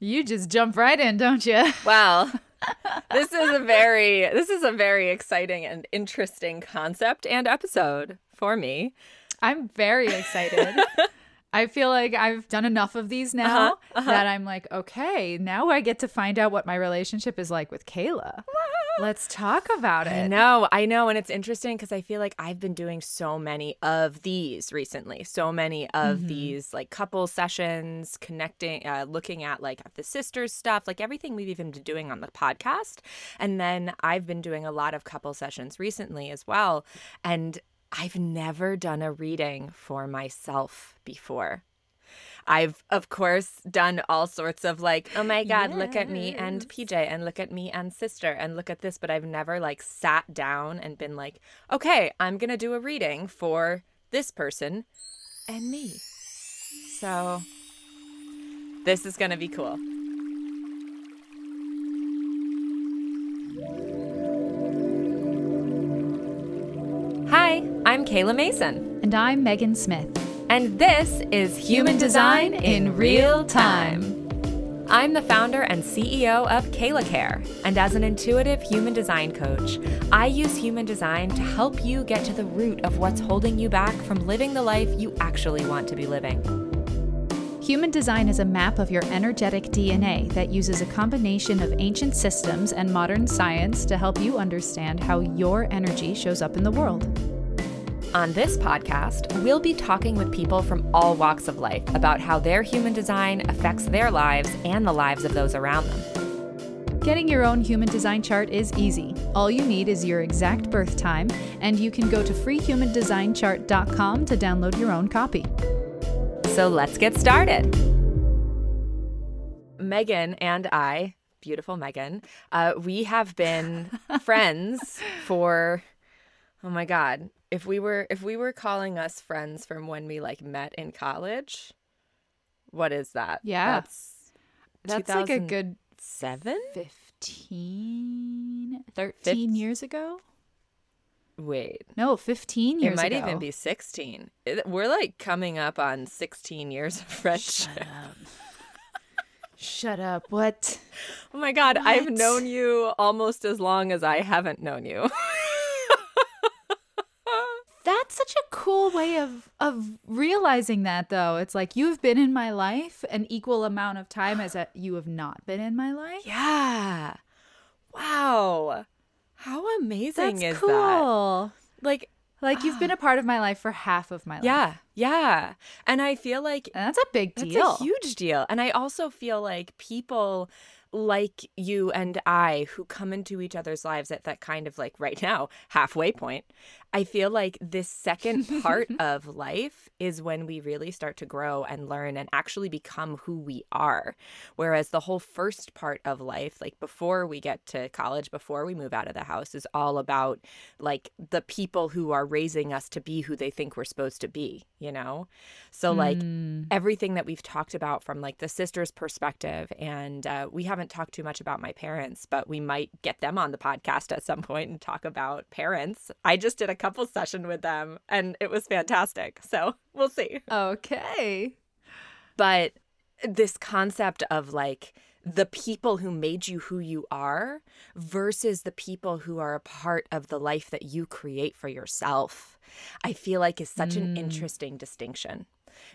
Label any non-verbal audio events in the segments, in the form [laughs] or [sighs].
You just jump right in, don't you? [laughs] Well, this is a very this is a very exciting and interesting concept and episode for me. I'm very excited. [laughs] I feel like I've done enough of these now Uh-huh, uh-huh. that I'm like, okay, now I get to find out what my relationship is like with Kayla. Let's talk about it. I know, I know, and it's interesting because I feel like I've been doing so many of these recently. So many of these like couple sessions, connecting, uh, looking at like the sisters stuff, like everything we've even been doing on the podcast. And then I've been doing a lot of couple sessions recently as well. And I've never done a reading for myself before. I've, of course, done all sorts of like, oh my God, look at me and PJ and look at me and sister and look at this. But I've never like sat down and been like, okay, I'm going to do a reading for this person and me. So this is going to be cool. Hi, I'm Kayla Mason. And I'm Megan Smith. And this is Human Design in Real Time. I'm the founder and CEO of Kayla Care, and as an intuitive human design coach, I use human design to help you get to the root of what's holding you back from living the life you actually want to be living. Human design is a map of your energetic DNA that uses a combination of ancient systems and modern science to help you understand how your energy shows up in the world. On this podcast, we'll be talking with people from all walks of life about how their human design affects their lives and the lives of those around them. Getting your own human design chart is easy. All you need is your exact birth time, and you can go to freehumandesignchart.com to download your own copy. So let's get started. Megan and I, beautiful Megan, uh, we have been [laughs] friends for oh my god. If we were if we were calling us friends from when we like met in college, what is that? Yeah. That's That's like a good seven? 15, 13 years ago? Wait. No, 15 years it might ago. even be 16. It- We're like coming up on 16 years of friendship. Shut up. Shut up. What? Oh my God, I've known you almost as long as I haven't known you. [laughs] cool way of of realizing that though. It's like you've been in my life an equal amount of time as a, [gasps] you have not been in my life. yeah. Wow. How amazing That's is cool. that? Like, Like you've ah. been a part of my life for half of my life. yeah, yeah. And I feel like And that's a big deal. That's a huge deal. And I also feel like people like you and I who come into each other's lives at that kind of like right now halfway point. I feel like this second part [laughs] of life is when we really start to grow and learn and actually become who we are. Whereas the whole first part of life, like before we get to college, before we move out of the house, is all about like the people who are raising us to be who they think we're supposed to be, you know? So, like, Mm. everything that we've talked about from like the sister's perspective and uh, we haven't talked too much about my parents but we might get them on the podcast at some point and talk about parents i just did a couple session with them and it was fantastic so we'll see Okay. but this concept of like the people who made you who you are versus the people who are a part of the life that you create for yourself, I feel like is such an Mm. interesting distinction.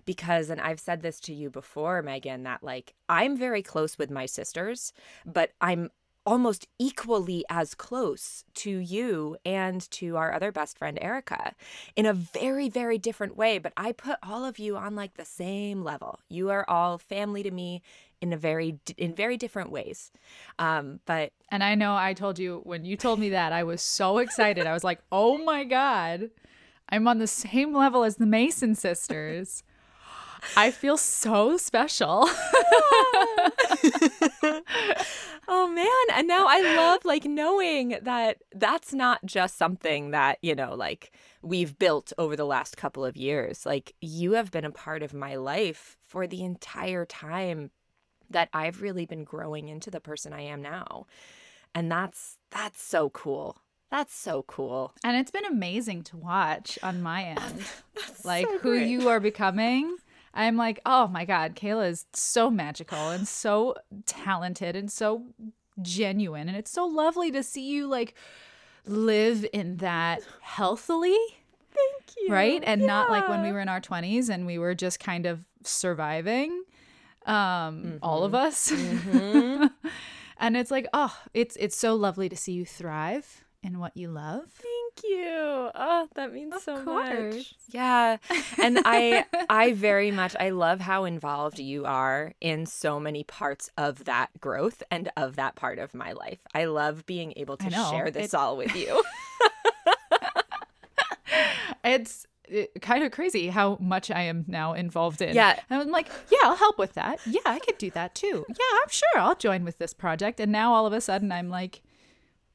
Because, and I've said this to you before, Megan, that like I'm very close with my sisters, but I'm almost equally as close to you and to our other best friend Erica in a very very different way but I put all of you on like the same level you are all family to me in a very in very different ways um but And I know I told you when you told me that, I was so excited. I was like, oh my God, I'm on the same level as the Mason sisters. I feel so special. [laughs] oh man and now i love like knowing that that's not just something that you know like we've built over the last couple of years like you have been a part of my life for the entire time that i've really been growing into the person i am now and that's that's so cool That's so cool. And it's been amazing to watch on my end. [laughs] like so who you are becoming. I'm like, oh my God, Kayla is so magical and so talented and so genuine. And it's so lovely to see you like live in that healthily. Thank you. Right. And not like when we were in our 20s and we were just kind of surviving. Um, all of us. [laughs] and it's like, oh, it's it's so lovely to see you thrive in what you love. Thank you. Oh, that means so course. much. Yeah. And I [laughs] I very much I love how involved you are in so many parts of that growth and of that part of my life. I love being able to share this It- all with you. [laughs] [laughs] it's uh, kind of crazy how much I am now involved in. Yeah. And I'm like, yeah, I'll help with that. Yeah, I could do that too. Yeah, I'm sure I'll join with this project. And now all of a sudden I'm like,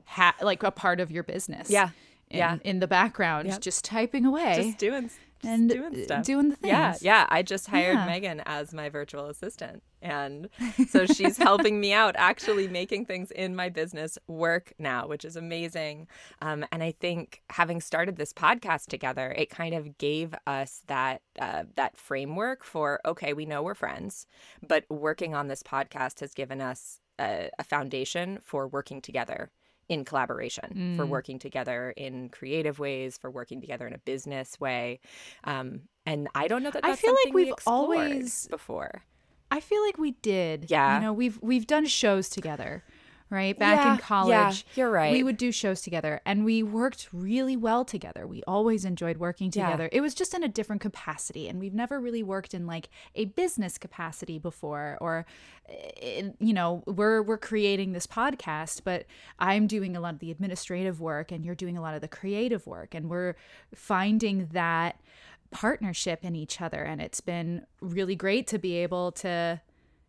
ha- like a part of your business. Yeah. In, Yeah. in the background, Yep. just typing away just doing just and doing stuff. doing the things. Yeah, yeah. I just hired Yeah. Megan as my virtual assistant. And [laughs] so she's helping me out, actually making things in my business work now, which is amazing. Um, and I think having started this podcast together, it kind of gave us that uh, that framework for okay, we know we're friends, but working on this podcast has given us a, a foundation for working together in collaboration, for Mm. working together in creative ways, for working together in a business way. Um, and I don't know that I feel like something we we've explored always- before. I feel like we did. Yeah. You know, we've we've done shows together, right? Back Yeah, in yeah, college. you're right. We would do shows together and we worked really well together. We always enjoyed working Yeah. together. It was just in a different capacity and we've never really worked in like a business capacity before or eh, you know, we're we're creating this podcast, but I'm doing a lot of the administrative work and you're doing a lot of the creative work and we're finding that partnership in each other and it's been really great to be able to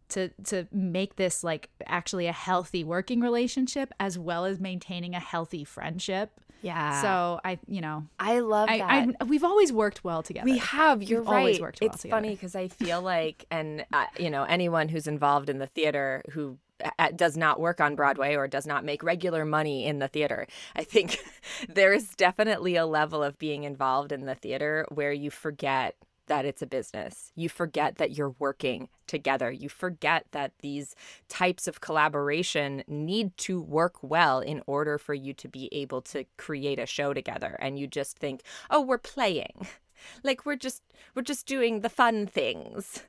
to to make this like actually a healthy working relationship as well as maintaining a healthy friendship. Yeah. So I, you know, I love I, that. I we've always worked well together. we have. You're We've right. always worked well it's together. funny because I feel like, and uh, you know, anyone who's involved in the theater who uh, does not work on Broadway or does not make regular money in the theater, I think [laughs] there is definitely a level of being involved in the theater where you forget that it's a business. You forget that you're working together. You forget that these types of collaboration need to work well in order for you to be able to create a show together. And you just think, "Oh, we're playing." [laughs] Like we're just we're just doing the fun things.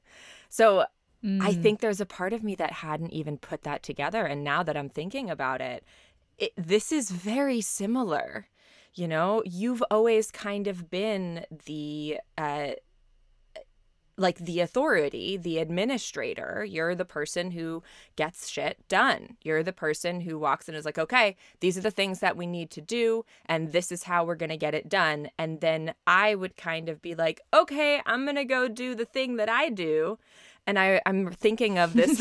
So I Mm. think there's a part of me that hadn't even put that together. And now that I'm thinking about it, it this is very similar. You know, you've always kind of been the uh, like the authority, the administrator. You're the person who gets shit done. You're the person who walks in and is like, okay, these are the things that we need to do, and this is how we're going to get it done. And then I would kind of be like, okay, I'm going to go do the thing that I do. And I, I'm thinking of this.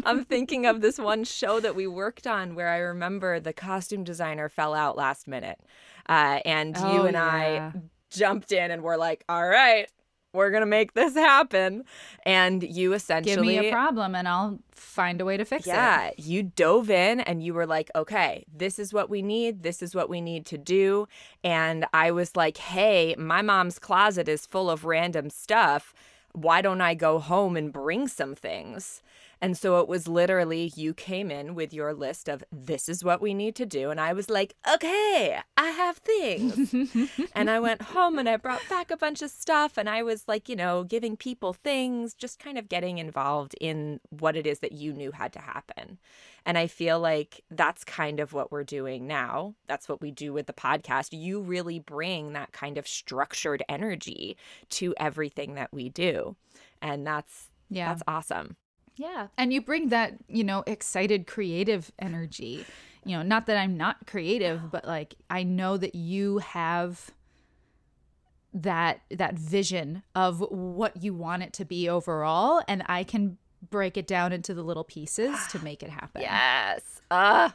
[laughs] I'm thinking of this one show that we worked on where I remember the costume designer fell out last minute, uh, and you Oh, and yeah. I jumped in and were like, "All right, we're gonna make this happen." And you essentially Give me a problem and I'll find a way to fix it. yeah, you dove in and you were like, "Okay, this is what we need. This is what we need to do." And I was like, "Hey, my mom's closet is full of random stuff. Why don't I go home and bring some things?" And so it was literally you came in with your list of this is what we need to do. And I was like, okay, I have things. and I went home and I brought back a bunch of stuff. And I was like, you know, giving people things, just kind of getting involved in what it is that you knew had to happen. And I feel like that's kind of what we're doing now. That's what we do with the podcast. You really bring that kind of structured energy to everything that we do. And that's Yeah. that's awesome. Yeah. And you bring that, you know, excited creative energy. You know, not that I'm not creative, but like I know that you have that that vision of what you want it to be overall and I can break it down into the little pieces to make it happen. Yes. Uh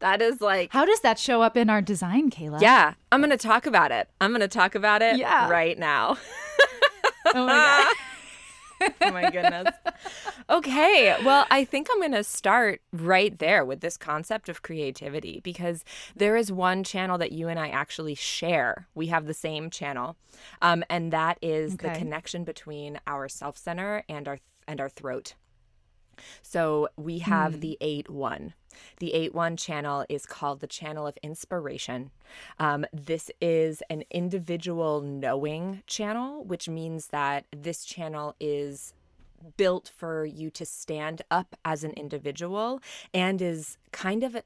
that is like How does that show up in our design, Kayla? Yeah, I'm going to talk about it. I'm going to talk about it Yeah. right now. Oh my [laughs] [laughs] my goodness. Okay. Well, I think I'm going to start right there with this concept of creativity because there is one channel that you and I actually share. We have the same channel. Um, and that is okay. the connection between our self center and our and our throat. So we have mm. the 8 1. The 8 1 channel is called the channel of inspiration. Um, this is an individual knowing channel, which means that this channel is built for you to stand up as an individual and is kind of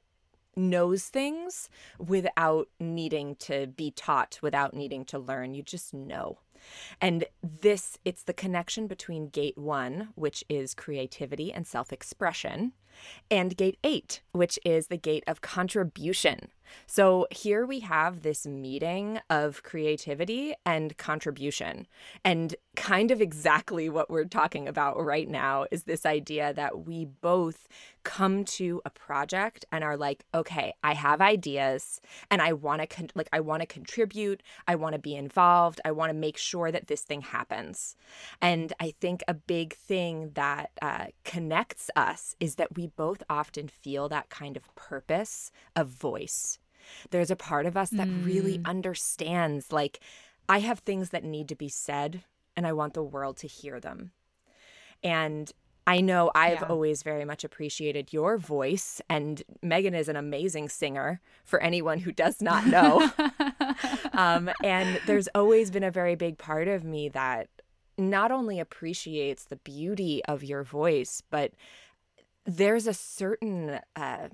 knows things without needing to be taught, without needing to learn. You just know. And this, it's the connection between gate one, which is creativity and self expression, and gate eight, which is the gate of contribution. So here we have this meeting of creativity and contribution. And kind of exactly [laughs] what we're talking about right now is this idea that we both come to a project and are like, okay, I have ideas and I want to con- like I want to contribute, I want to be involved, I want to make sure that this thing happens. And I think a big thing that uh, connects us is that we both often feel that kind of purpose of voice. There's a part of us that mm. really understands like I have things that need to be said and I want the world to hear them. And I know I've yeah. always very much appreciated your voice, and Megan is an amazing singer for anyone who does not know. [laughs] um, and there's always been a very big part of me that not only appreciates the beauty of your voice, but there's a certain uh,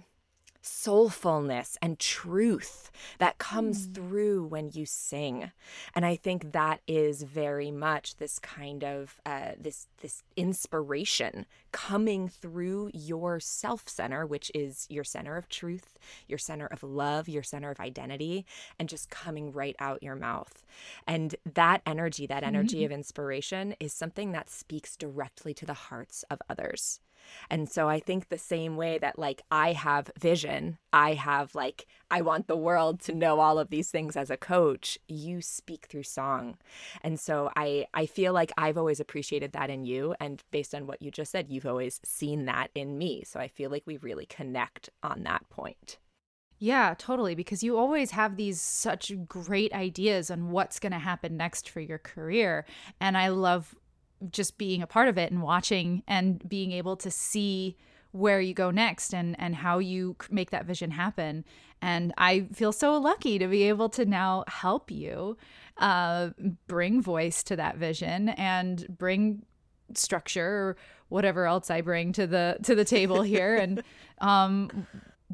soulfulness and truth that comes mm. through when you sing and i think that is very much this kind of uh, this this inspiration coming through your self center which is your center of truth your center of love your center of identity and just coming right out your mouth and that energy that energy mm-hmm. of inspiration is something that speaks directly to the hearts of others and so I think the same way that like I have vision, I have like I want the world to know all of these things as a coach, you speak through song. And so I I feel like I've always appreciated that in you and based on what you just said, you've always seen that in me. So I feel like we really connect on that point. Yeah, totally. Because you always have these such great ideas on what's going to happen next for your career. And I love just being a part of it and watching and being able to see where you go next and and how you make that vision happen. And i feel so lucky to be able to now help you uh, bring voice to that vision and bring structure or whatever else i bring to the to the table here. And [laughs] um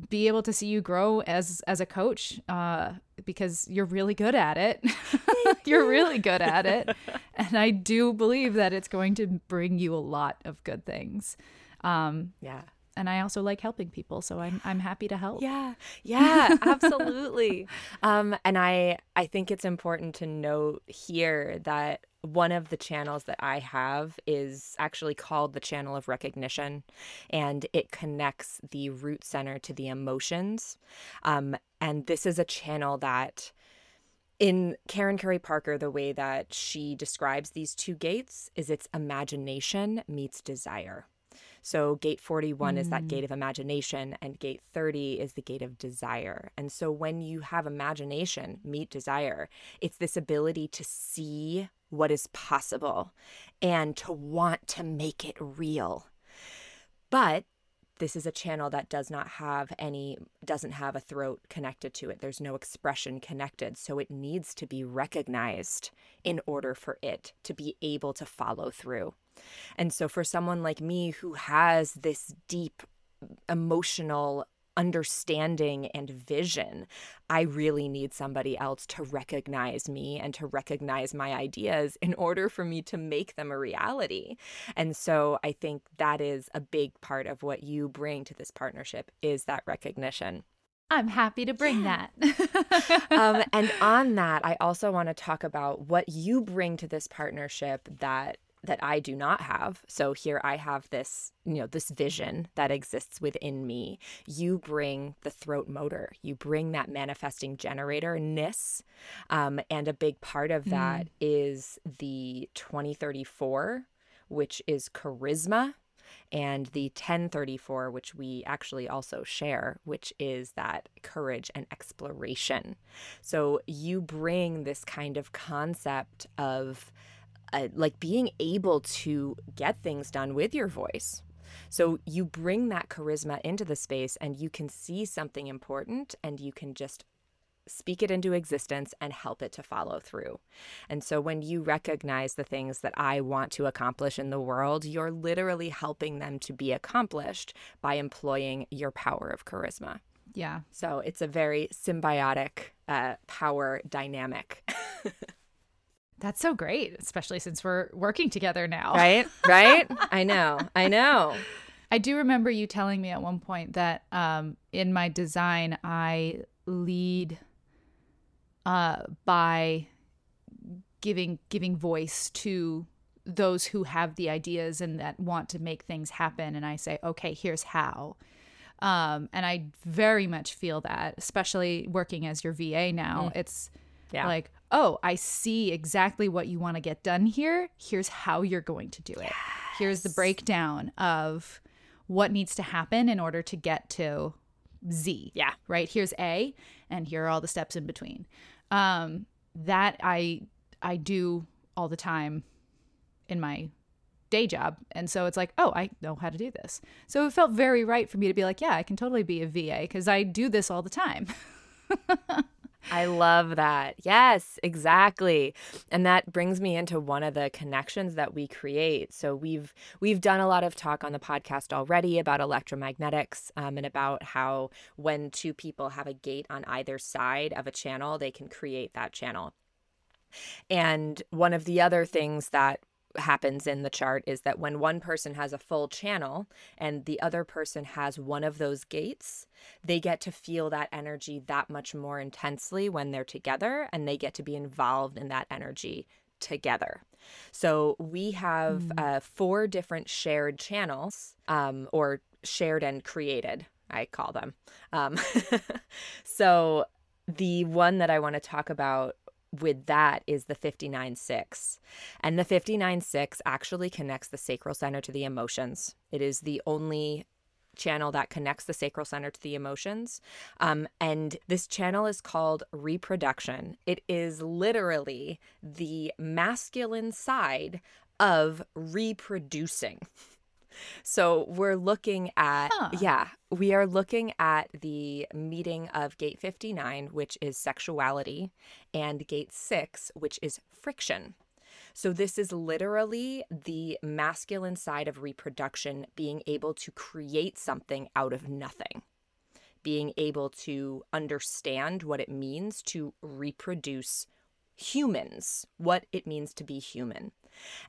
be able to see you grow as as a coach uh, because you're really good at it. [laughs] you're really good at it, [laughs] and I do believe that it's going to bring you a lot of good things. Um, yeah. And I also like helping people, so I'm I'm happy to help. Yeah, [laughs] yeah, absolutely. um, and I I think it's important to note here that one of the channels that I have is actually called the channel of recognition, and it connects the root center to the emotions. Um, and this is a channel that, in Karen Curry Parker, the way that she describes these two gates is it's imagination meets desire. So, gate 41 mm. is that gate mm. of imagination, and gate 30 is the gate of desire. And so, when you have imagination meet desire, it's this ability to see what is possible and to want to make it real. But this is a channel that does not have any doesn't have a throat connected to it there's no expression connected so it needs to be recognized in order for it to be able to follow through and so for someone like me who has this deep emotional understanding and vision. I really need somebody else to recognize me and to recognize my ideas in order for me to make them a reality. And so I think that is a big part of what you bring to this partnership is that recognition. I'm happy to bring yeah. that. [laughs] um, [laughs] and on that, I also want to talk about what you bring to this partnership that that I do not have. So here I have this, you know, this vision that exists within me. You bring the throat motor, you bring that manifesting generator ness. Um, and a big part of that mm. is the 2034 which is charisma, and the 1034, which we actually also share, which is that courage and exploration. So you bring this kind of concept of uh, like being able to get things done with your voice. So you bring that charisma into the space and you can see something important and you can just speak it into existence and help it to follow through. And so when you recognize the things that I want to accomplish in the world, you're literally helping them to be accomplished by employing your power of charisma. Yeah. So it's a very symbiotic uh, power dynamic. [laughs] That's so great, especially since we're working together now. Right? Right? [laughs] I know. I know. I do remember you telling me at one point that um, in my design, I lead uh, by giving giving voice to those who have the ideas and that want to make things happen. And I say, okay, here's how. Um, and I very much feel that, especially working as your VA now. Mm. It's yeah. like, oh, I see exactly what you want to get done here. Here's how you're going to do it. Yes. Here's the breakdown of what needs to happen in order to get to Z. Yeah. Right? Here's A, and here are all the steps in between. Um, that I I do all the time in my day job. And so it's like, oh, I know how to do this. So it felt very right for me to be like, yeah, I can totally be a VA because I do this all the time. [laughs] I love that. Yes, exactly. And that brings me into one of the connections that we create. So we've we've done a lot of talk on the podcast already about electromagnetics um, and about how when two people have a gate on either side of a channel, they can create that channel. And one of the other things that happens in the chart is that when one person has a full channel and the other person has one of those gates, they get to feel that energy that much more intensely when they're together and they get to be involved in that energy together. So we have mm. uh, four different shared channels um, or shared and created, I call them. Um, [laughs] so the one that I want to talk about with that is the 59-6. And the 59-6 actually connects the sacral center to the emotions. It is the only channel that connects the sacral center to the emotions. Um, and this channel is called reproduction. It is literally the masculine side of reproducing. [laughs] So we're looking at, huh. yeah, we are looking at the meeting of gate 59, which is sexuality, and gate 6, which is friction. So, this is literally the masculine side of reproduction being able to create something out of nothing, being able to understand what it means to reproduce humans, what it means to be human.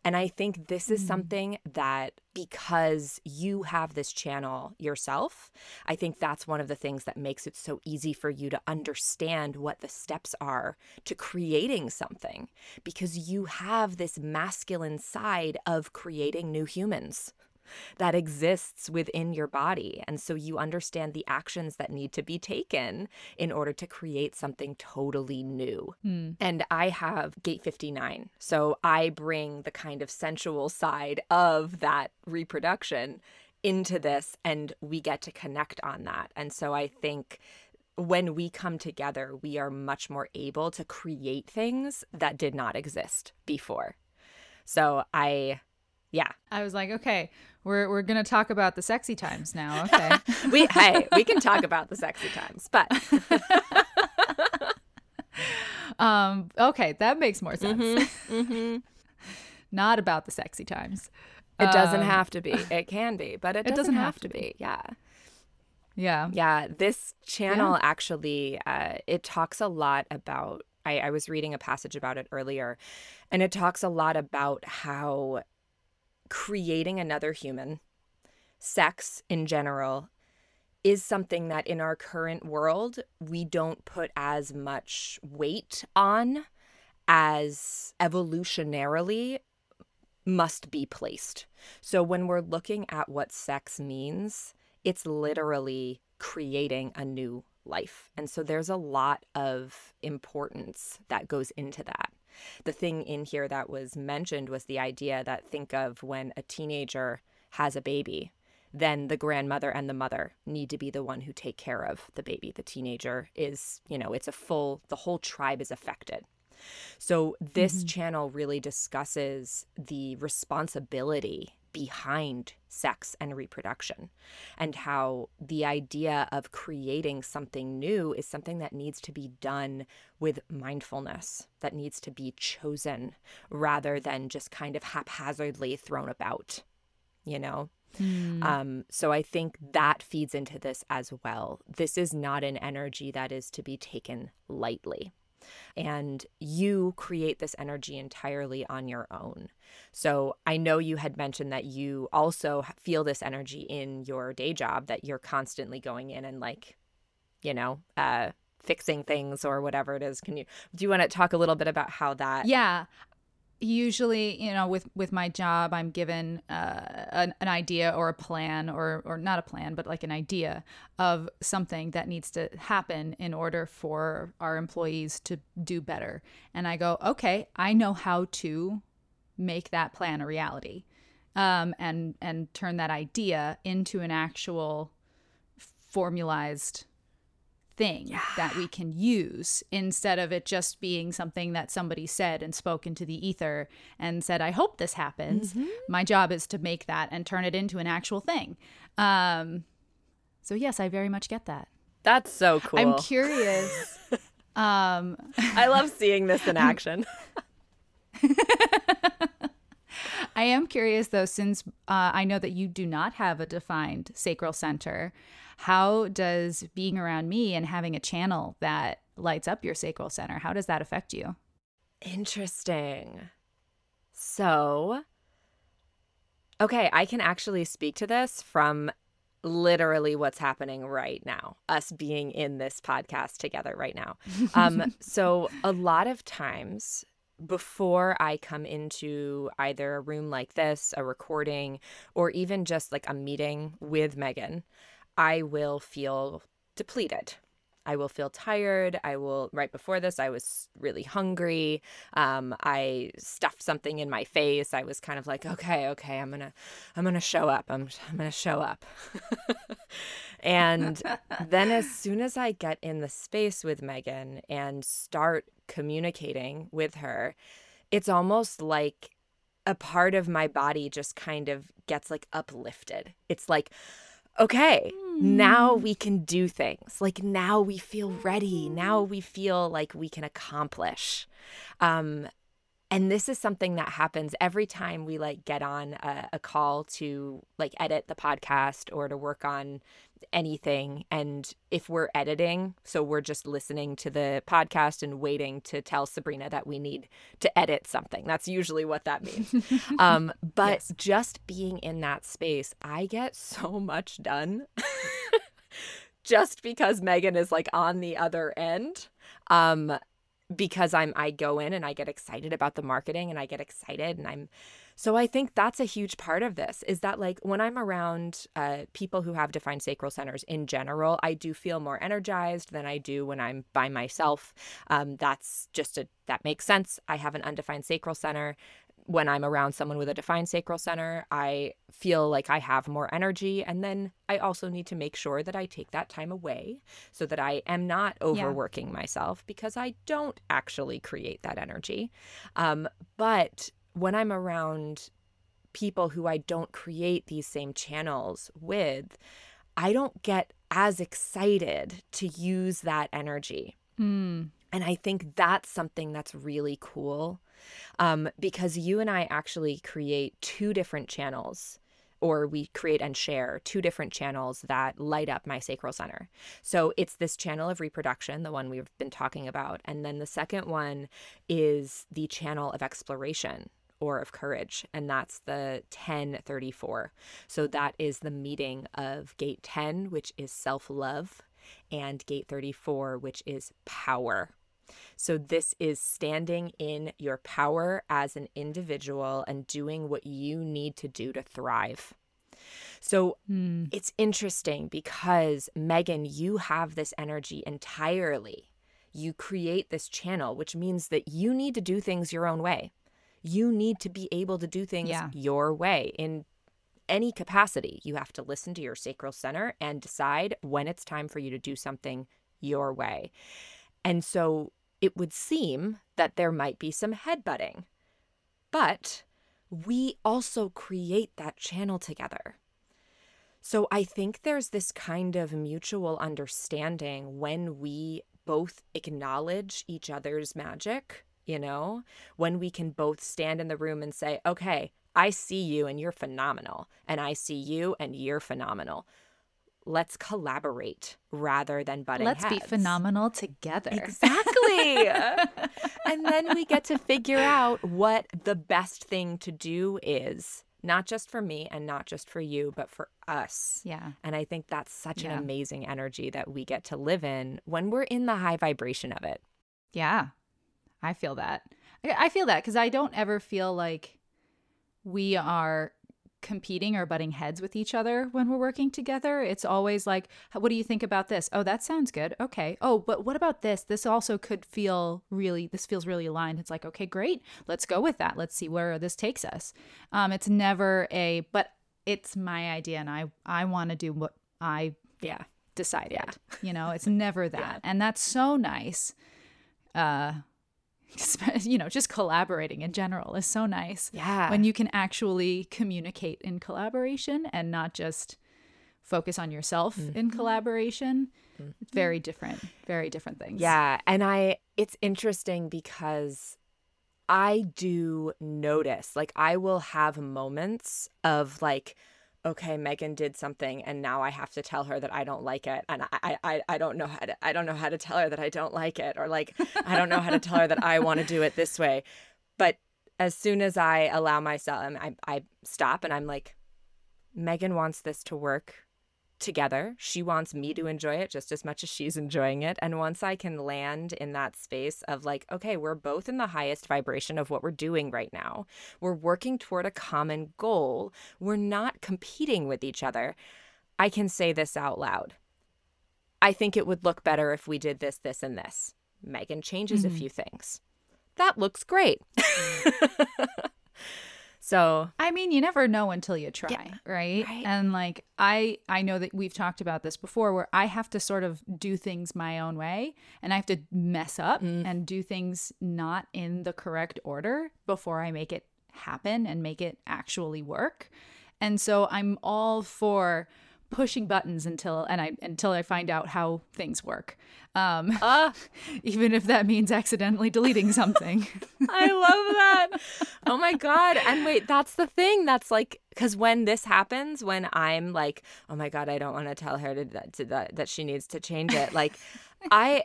And I think this is mm. something that because you have this channel yourself, I think that's one of the things that makes it so easy for you to understand what the steps are to creating something because you have this masculine side of creating new humans that exists within your body. And so you understand the actions that need to be taken in order to create something totally new. Mm. And I have gate 59. So I bring the kind of sensual side of that reproduction into this and we get to connect on that. And so I think when we come together, we are much more able to create things that did not exist before. So I yeah. I was like, okay, we're we're gonna talk about the sexy times now. [laughs] Okay. we hey, we can talk about the sexy times, but [laughs] um, okay, that makes more sense. Mm-hmm, mm-hmm. [laughs] Not about the sexy times. It doesn't um, have to be. It can be, but it, it doesn't, doesn't, have, have to be. be. Yeah. Yeah. Yeah. This channel yeah. actually, uh, it talks a lot about. I, I was reading a passage about it earlier, and it talks a lot about how creating another human, sex in general, is something that in our current world we don't put as much weight on as evolutionarily must be placed. So when we're looking at what sex means, it's literally creating a new life. And so there's a lot of importance that goes into that. The thing in here that was mentioned was the idea that think of when a teenager has a baby, then the grandmother and the mother need to be the one who take care of the baby. The teenager is, you know, it's a full, the whole tribe is affected. So this mm-hmm. channel really discusses the responsibility behind sex and reproduction. And how the idea of creating something new is something that needs to be done with mindfulness that needs to be chosen rather than just kind of haphazardly thrown about you know? Mm. um, so i think that feeds into this as well. This is not an energy that is to be taken lightly and you create this energy entirely on your own. So I know you had mentioned that you also feel this energy in your day job that you're constantly going in and like, you know, uh, fixing things or whatever it is. Can you do you want to talk a little bit about how that? Yeah, usually you know with with my job i'm given uh, an, an idea or a plan or or not a plan but like an idea of something that needs to happen in order for our employees to do better. And i go okay i know how to make that plan a reality um, and and turn that idea into an actual formalized thing yeah. that we can use instead of it just being something that somebody said and spoke into the ether and said, I hope this happens. Mm-hmm. My job is to make that and turn it into an actual thing. Um, so, yes, I very much get that. That's so cool. I'm curious. [laughs] um, I love [laughs] seeing this in action. [laughs] I am curious though, since uh, I know that you do not have a defined sacral center, how does being around me and having a channel that lights up your sacral center, how does that affect you? Interesting. So, okay, I can actually speak to this from literally what's happening right now, us being in this podcast together right now. Um, [laughs] so, a lot of times before I come into either a room like this, a recording, or even just like a meeting with Megan, I will feel depleted. I will feel tired. I will, right before this, I was really hungry. Um, I stuffed something in my face. I was kind of like, okay, okay, I'm gonna, I'm gonna show up. I'm, I'm gonna show up. [laughs] and then as soon as I get in the space with Megan and start communicating with her, it's almost like a part of my body just kind of gets like uplifted. It's like, okay. Now hmm. we can do things. Like now we feel ready. Now we feel like we can accomplish. Um, and this is something that happens every time we like get on a, a, call to like edit the podcast or to work on anything. And if we're editing so we're just listening to the podcast and waiting to tell sabrina that we need to edit something. That's usually what that means. [laughs] Um, but yes. just being in that space i get so much done [laughs] just because megan is like on the other end. Um, because i'm i go in and i get excited about the marketing and i get excited and i'm so I think that's a huge part of this is that like when I'm around uh, people who have defined sacral centers in general, I do feel more energized than I do when I'm by myself. Um, that's just a that makes sense. I have an undefined sacral center. When I'm around someone with a defined sacral center, I feel like I have more energy. And then I also need to make sure that I take that time away so that I am not overworking yeah. myself because I don't actually create that energy. Um, but when I'm around people who I don't create these same channels with, I don't get as excited to use that energy. Mm. And I think that's something that's really cool um, because you and I actually create two different channels. Or we create and share two different channels that light up my sacral center. So it's this channel of reproduction, the one we've been talking about. And then the second one is the channel of exploration or of courage, and that's the 1034. So that is the meeting of gate 10, which is self love, and gate 34, which is power. So, this is standing in your power as an individual and doing what you need to do to thrive. So, mm. it's interesting because, Megan, you have this energy entirely you create this channel, which means that you need to do things your own way. You need to be able to do things Yeah. your way in any capacity. You have to listen to your sacral center and decide when it's time for you to do something your way. And so it would seem that there might be some headbutting, but we also create that channel together. So I think there's this kind of mutual understanding when we both acknowledge each other's magic, you know, when we can both stand in the room and say, okay, I see you and you're phenomenal, and I see you and you're phenomenal. Let's collaborate rather than butting Let's be phenomenal together. Exactly. [laughs] and then we get to figure out what the best thing to do is, not just for me and not just for you, but for us. Yeah. And I think that's such Yeah. an amazing energy that we get to live in when we're in the high vibration of it. Yeah. I feel that. I feel that because I don't ever feel like we are competing or butting heads with each other when we're working together. It's always like, what do you think about this? Oh, that sounds good. Okay. Oh, but what about this? This also could feel really, this feels really aligned. It's like, okay, great. Let's go with that. Let's see where this takes us. Um, it's never a, but it's my idea and I, I want to do what I Yeah. decided. You know, it's never [laughs] that. And that's so nice. Uh [laughs] you know, just collaborating in general is so nice. Yeah. When you can actually communicate in collaboration and not just focus on yourself in mm-hmm. collaboration. Mm-hmm. Very different, very different things. Yeah, and I it's interesting because I do notice like I will have moments of like okay, Megan did something and now I have to tell her that I don't like it and I I I don't know how to I don't know how to tell her that I don't like it or like I don't know how to tell her that I want to do it this way. But as soon as I allow myself I I stop and I'm like Megan wants this to work together. She wants me to mm-hmm. enjoy it just as much as she's enjoying it. And once I can land in that space of like, okay, we're both in the highest vibration of what we're doing right now, we're working toward a common goal, we're not competing with each other. I can say this out loud. I think it would look better if we did this, this, and this. Megan changes a mm-hmm. few things. That looks great. Mm. [laughs] so, I mean, you never know until you try, right? right. And like I I know that we've talked about this before where I have to sort of do things my own way and I have to mess up mm. and do things not in the correct order before I make it happen and make it actually work. And so I'm all for pushing buttons until and I until I find out how things work. Um uh, [laughs] even if that means accidentally deleting [laughs] something. I love that. Oh my god! And wait, that's the thing. That's like because when this happens, when I'm like, oh my god, I don't want to tell her to, to that that she needs to change it. Like, I.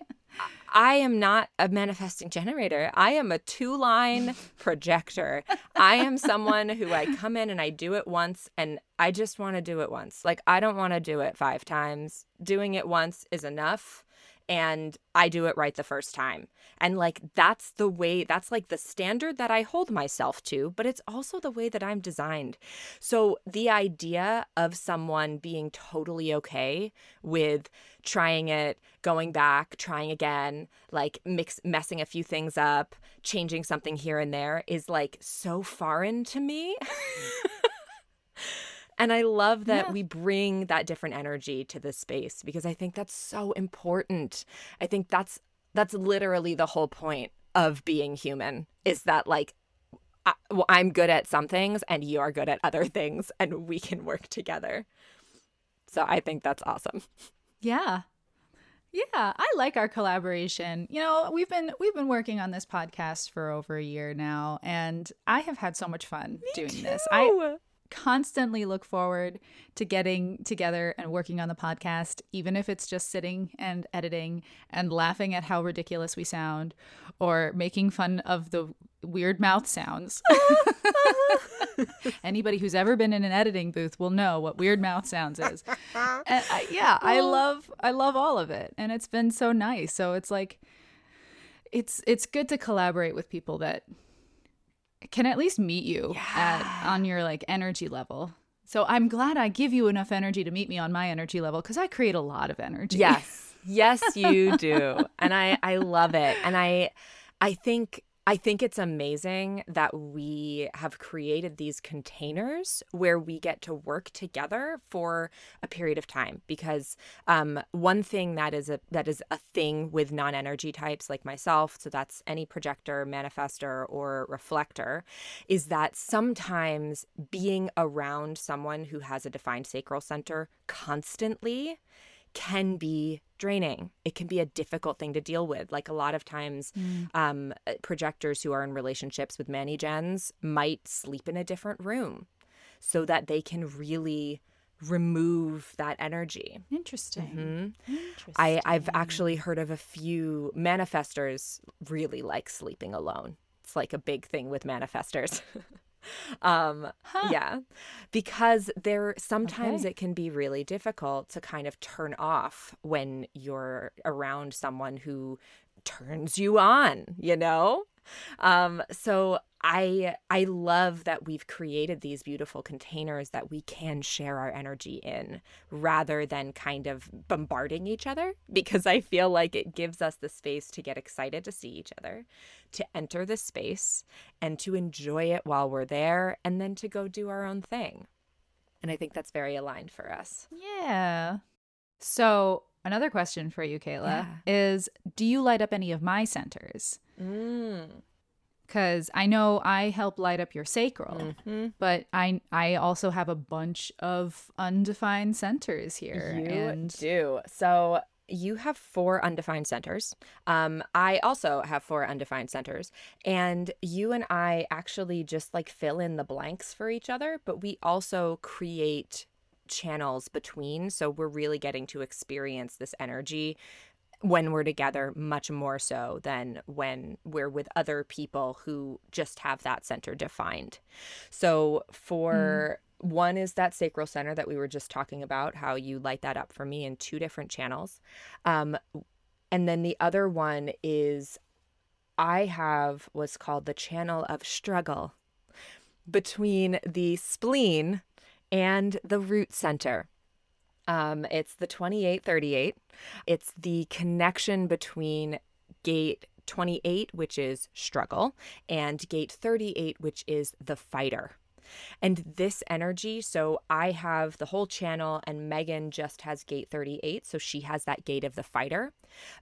I am not a manifesting generator. I am a two line [laughs] projector. I am someone who I come in and I do it once and I just want to do it once. Like, I don't want to do it five times. Doing it once is enough and I do it right the first time. And like that's the way that's like the standard that I hold myself to, but it's also the way that I'm designed. So the idea of someone being totally okay with trying it, going back, trying again, like mix messing a few things up, changing something here and there is like so foreign to me. [laughs] And I love that Yeah. we bring that different energy to this space because I think that's so important. I think that's that's literally the whole point of being human is that like I, well, I'm good at some things and you're good at other [laughs] things and we can work together. So I think that's awesome. Yeah. Yeah, I like our collaboration. You know, we've been we've been working on this podcast for over a year now and I have had so much fun doing this. I constantly look forward to getting together and working on the podcast, even if it's just sitting and editing and laughing at how ridiculous we sound or making fun of the weird mouth sounds. [laughs] Anybody who's ever been in an editing booth will know what weird mouth sounds is. And I, yeah, I love I love all of it and it's been so nice. So it's like it's it's good to collaborate with people that can at least meet you at on your like energy level. So I'm glad I give you enough energy to meet me on my energy level cuz I create a lot of energy. Yes. [laughs] Yes, you do. and I I love it. And I I think I think it's amazing that we have created these containers where we get to work together for a period of time. Because um, one thing that is a that is a thing with non-energy types like myself, so that's any projector, manifester, or reflector, is that sometimes being around someone who has a defined sacral center constantly can be draining. It can be a difficult thing to deal with. Like a lot of times, mm. um, uh, projectors who are in relationships with many gens might sleep in a different room so that they can really remove that energy. Interesting. Mm-hmm. Interesting. I, I've actually heard of a few manifestors really like sleeping alone. It's like a big thing with manifestors. [laughs] [laughs] um huh. yeah because there sometimes okay. it can be really difficult to kind of turn off when you're around someone who turns you on you know um so I I love that we've created these beautiful containers that we can share our energy in rather than kind of bombarding each other because I feel like it gives us the space to get excited to see each other, to enter the space and to enjoy it while we're there and then to go do our own thing. And I think that's very aligned for us. Yeah. So, another question for you, Kayla, yeah. is do you light up any of my centers? Mm because I know I help light up your sacral, mm-hmm. but I I also have a bunch of undefined centers here. You and... do. So you have four undefined centers. Um, I also have four undefined centers, and you and I actually just like fill in the blanks for each other, but we also create channels between so we're really getting to experience this energy when we're together much more so than when we're with other people who just have that center defined. So for mm. one is that sacral center that we were just talking about, how you light that up for me in two different channels. Um, and then the other one is I have what's called the channel of struggle between the spleen and the root center. Um, it's the 2838. It's the connection between gate 28, which is struggle, and gate 38, which is the fighter. And this energy, so I have the whole channel, and Megan just has gate 38. So she has that gate of the fighter.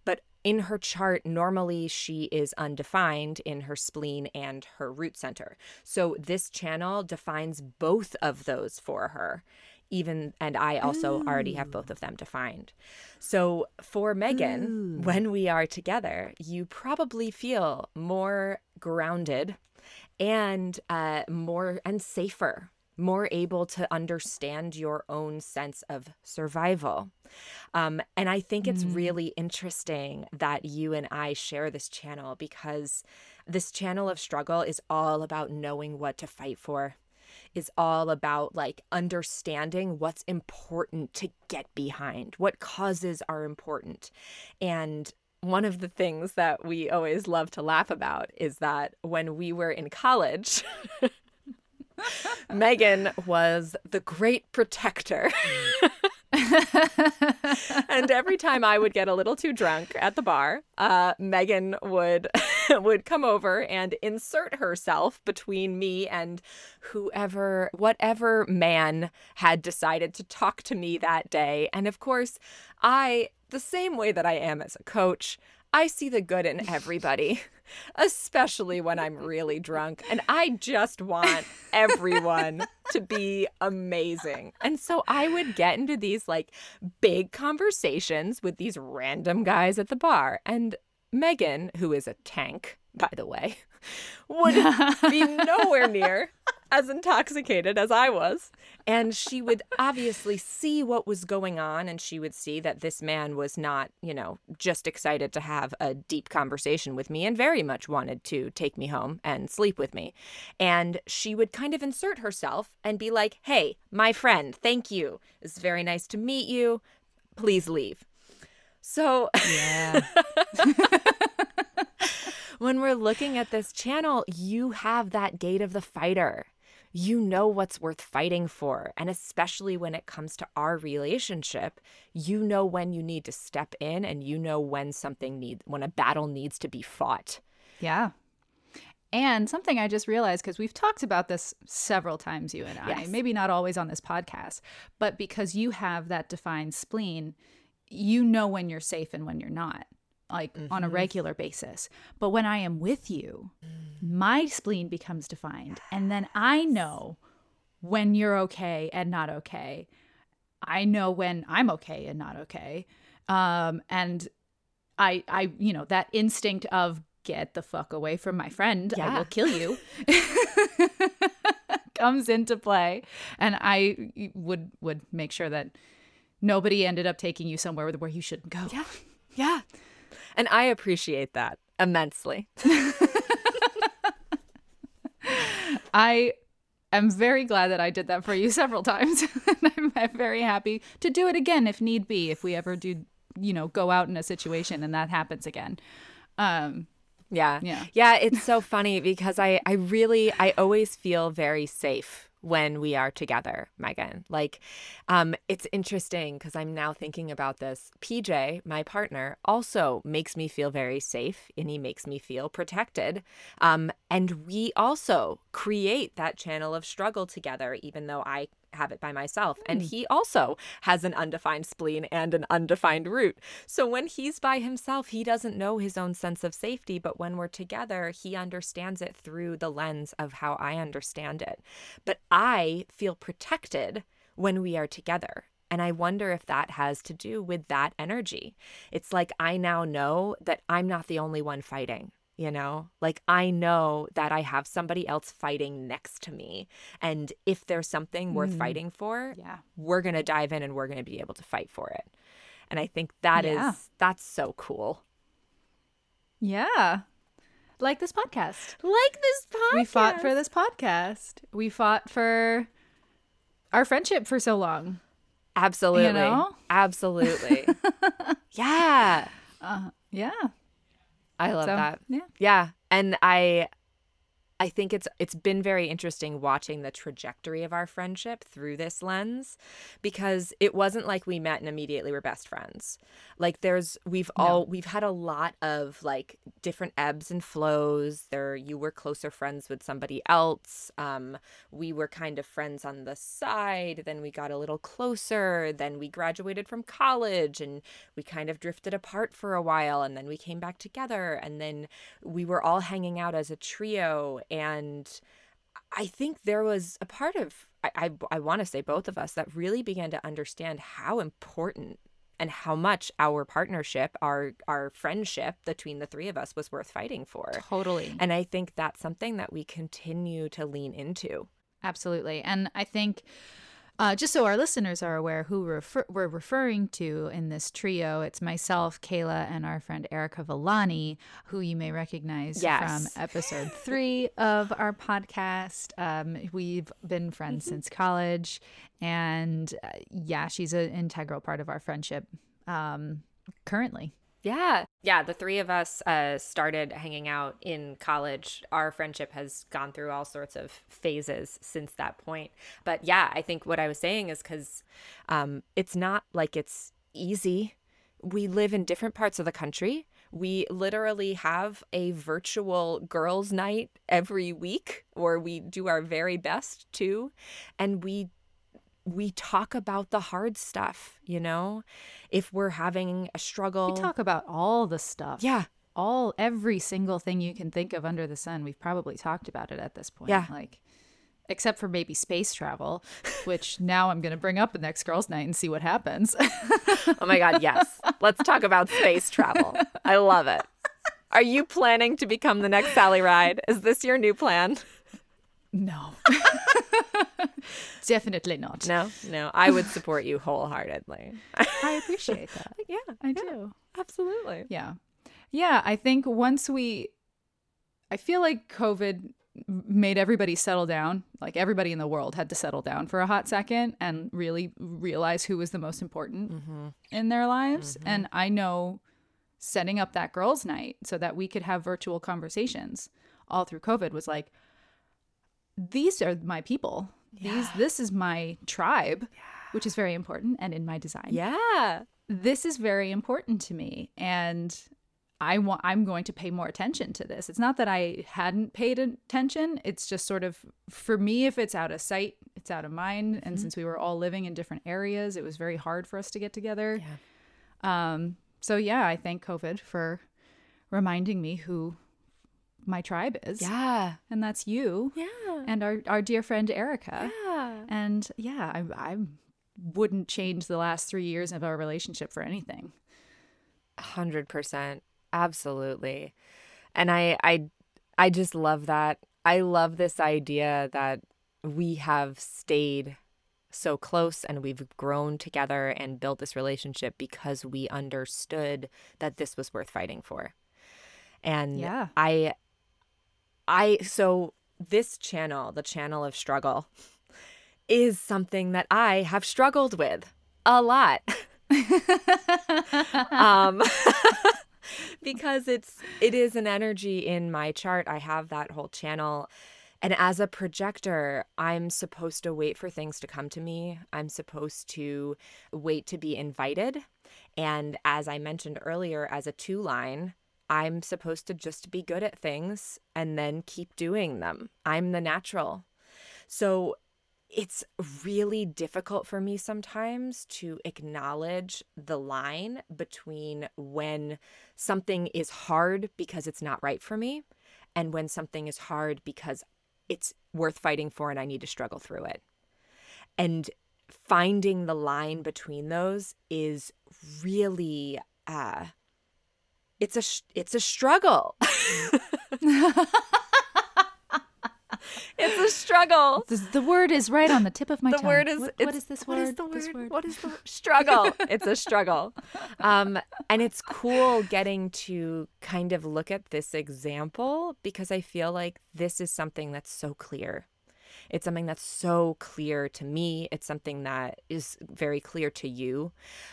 But in her chart, normally she is undefined in her spleen and her root center. So this channel defines both of those for her even and I also Ooh. already have both of them defined. So for Megan, Ooh. when we are together, you probably feel more grounded and uh, more and safer more able to understand your own sense of survival. Um, and I think it's mm. really interesting that you and I share this channel because this channel of struggle is all about knowing what to fight for is all about like understanding what's important to get behind, what causes are important. And one of the things that we always love to laugh about is that when we were in college, Megan was the great protector. and every time I would get a little too drunk at the bar, uh, Megan would [laughs] would come over and insert herself between me and whoever, whatever man had decided to talk to me that day. And of course, I, the same way that I am as a coach, I see the good in everybody, [laughs] especially when I'm really drunk. And I just want everyone to be amazing. And so I would get into these like big conversations with these random guys at the bar. And Megan, who is a tank, by the way, [laughs] would be nowhere near as intoxicated as I was. And she would obviously see what was going on, and she would see that this man was not, you know, just excited to have a deep conversation with me and very much wanted to take me home and sleep with me. And she would kind of insert herself and be like, Hey, my friend, thank you. It's very nice to meet you. Please leave. So, yeah. [laughs] [laughs] when we're looking at this channel, you have that gate of the fighter you know what's worth fighting for. And especially when it comes to our relationship, you know when you need to step in and you know when something needs, when a battle needs to be fought. Yeah. And something I just realized because we've talked about this several times, you and I, Yes. maybe not always on this podcast, but because you have that defined spleen, you know when you're safe and when you're not, like on a regular basis. But when I am with you, my spleen becomes defined. And then I know when you're okay and not okay. I know when I'm okay and not okay. Um, and I, I, you know, that instinct of get the fuck away from my friend, I will kill you, [laughs] [laughs] comes into play. And I would would make sure that nobody ended up taking you somewhere where you shouldn't go. Yeah. Yeah. And I appreciate that immensely. [laughs] I am very glad that I did that for you [laughs] several times. [laughs] and I'm very happy to do it again if need be, if we ever do, you know, go out in a situation and that happens again. Um, Yeah. Yeah. Yeah, it's so funny because I I really I always feel very safe when we are together, Megan. Like um it's interesting because I'm now thinking about this. PJ, my partner, also makes me feel very safe and he makes me feel protected. Um and we also create that channel of struggle together even though I have it by myself. And hmm. he also has an undefined spleen and an undefined root. So when he's by himself, he doesn't know his own sense of safety. But when we're together, he understands it through the lens of how I understand it. But I feel protected when we are together. And I wonder if that has to do with that energy. It's like I now know that I'm not the only one fighting you know like i know that i have somebody else fighting next to me and if there's something worth mm-hmm. fighting for yeah. we're going to dive in and we're going to be able to fight for it and i think that is Yeah. that's so cool Yeah. Like this podcast. like this podcast We fought for this podcast. We fought for our friendship for so long. absolutely know? absolutely [laughs] yeah uh, Yeah. I love So, that yeah. Yeah, and I I think it's it's been very interesting watching the trajectory of our friendship through this lens because it wasn't like we met and immediately were best friends. Like there's we've all we've had a lot of like different ebbs and flows. There you were closer friends with somebody else. Um we were kind of friends on the side, then we got a little closer, then we graduated from college and we kind of drifted apart for a while and then we came back together and then we were all hanging out as a trio and i think there was a part of i i, I want to say both of us that really began to understand how important and how much our partnership our our friendship between the three of us was worth fighting for Totally. and i think that's something that we continue to lean into Absolutely. And I think, uh, just so our listeners are aware who refer- we're referring to in this trio, it's myself, Kayla, and our friend Erica Villani, who you may recognize Yes. from [laughs] episode three of our podcast. Um, we've been friends since college. And uh, yeah, she's an integral part of our friendship um, currently. Yeah. Yeah. The three of us uh, started hanging out in college. Our friendship has gone through all sorts of phases since that point. But yeah, I think what I was saying is because um, it's not like it's easy. We live in different parts of the country. We literally have a virtual girls' night every week, or we do our very best to. And we we talk about the hard stuff, you know? If we're having a struggle. We talk about all the stuff. Yeah. all every single thing you can think of under the sun we've probably talked about it at this point Yeah. like except for maybe space travel which [laughs] now i'm going to bring up the next girls night and see what happens [laughs] Oh my God, yes. Let's talk about space travel. I love it. Are you planning to become the next Sally Ride? Is this your new plan? no [laughs] [laughs] definitely not No, no. I would support you wholeheartedly. [laughs] i appreciate that [laughs] yeah, i do absolutely. yeah yeah i think once we i feel like covid made everybody settle down like everybody in the world had to settle down for a hot second and really realize who was the most important mm-hmm. in their lives mm-hmm. and i know setting up that girls night so that we could have virtual conversations all through covid was like these are my people. These this is my tribe, which is very important and in my design. Yeah. This is very important to me and I want I'm going to pay more attention to this. It's not that I hadn't paid attention. It's just sort of for me if it's out of sight, it's out of mind and since we were all living in different areas, it was very hard for us to get together. Yeah. Um so yeah, I thank COVID for reminding me who my tribe is. Yeah. And that's you Yeah. and our our dear friend Erica. Yeah. And yeah, I I wouldn't change the last 3 years of our relationship for anything. Hundred percent, absolutely, and I, I, I just love that. I love this idea that we have stayed so close and we've grown together and built this relationship because we understood that this was worth fighting for. And Yeah. I, I so this channel, the channel of struggle, is something that I have struggled with a lot. [laughs] um [laughs] because it's it is an energy in my chart. I have that whole channel. And as a projector i'm supposed to wait for things to come to me. I'm supposed to wait to be invited. And as i mentioned earlier as a two line i'm supposed to just be good at things and then keep doing them i'm the natural so it's really difficult for me sometimes to acknowledge the line between when something is hard because it's not right for me and when something is hard because it's worth fighting for and I need to struggle through it. And finding the line between those is really uh it's a sh- it's a struggle. [laughs] it's a struggle. The, the word is right on the tip of my the tongue. word is what, what is this what word? is the word? This word? What is the [laughs] struggle? it's a struggle. Um, and it's cool getting to kind of look at this example because I feel like this is something that's so clear. It's something that's so clear to me. It's something that is very clear to you.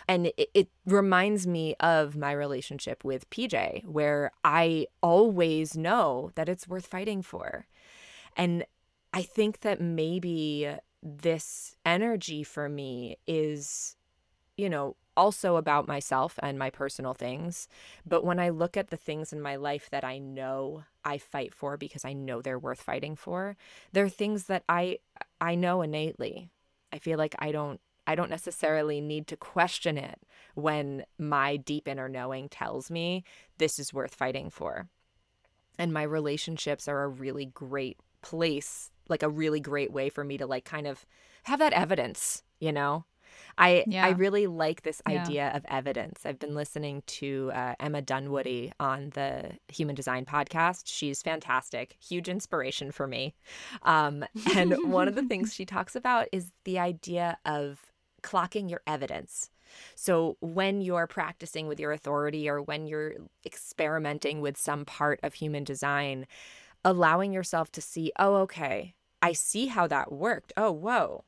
And it, it reminds me of my relationship with PJ, where I always know that it's worth fighting for. And I think that maybe this energy for me is, you know, also about myself and my personal things. But when I look at the things in my life that I know I fight for because I know they're worth fighting for, they're things that I I know innately. I feel like I don't I don't necessarily need to question it when my deep inner knowing tells me this is worth fighting for. And my relationships are a really great place, like a really great way for me to like kind of have that evidence, you know? I Yeah. I really like this Yeah. idea of evidence. I've been listening to uh, Emma Dunwoody on the Human Design podcast. She's fantastic, huge inspiration for me. Um, and one of the [laughs] things she talks about is the idea of clocking your evidence. So when you're practicing with your authority or when you're experimenting with some part of human design, allowing yourself to see, oh, okay, I see how that worked. Oh, whoa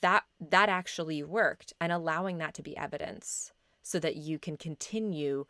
that that actually worked and allowing that to be evidence so that you can continue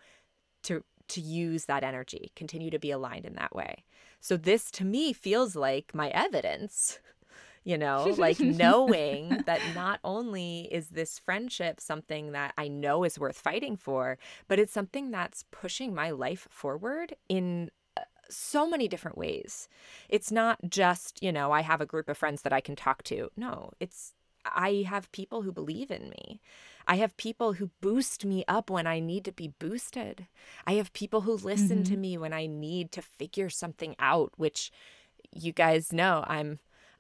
to to use that energy continue to be aligned in that way so this to me feels like my evidence [laughs] you know [laughs] like knowing that not only is this friendship something that i know is worth fighting for but it's something that's pushing my life forward in uh, so many different ways. It's not just, you know, I have a group of friends that I can talk to. No, it's I have people who believe in me. I have people who boost me up when I need to be boosted. I have people who listen to mm-hmm. me when I need to figure something out, which you guys know I'm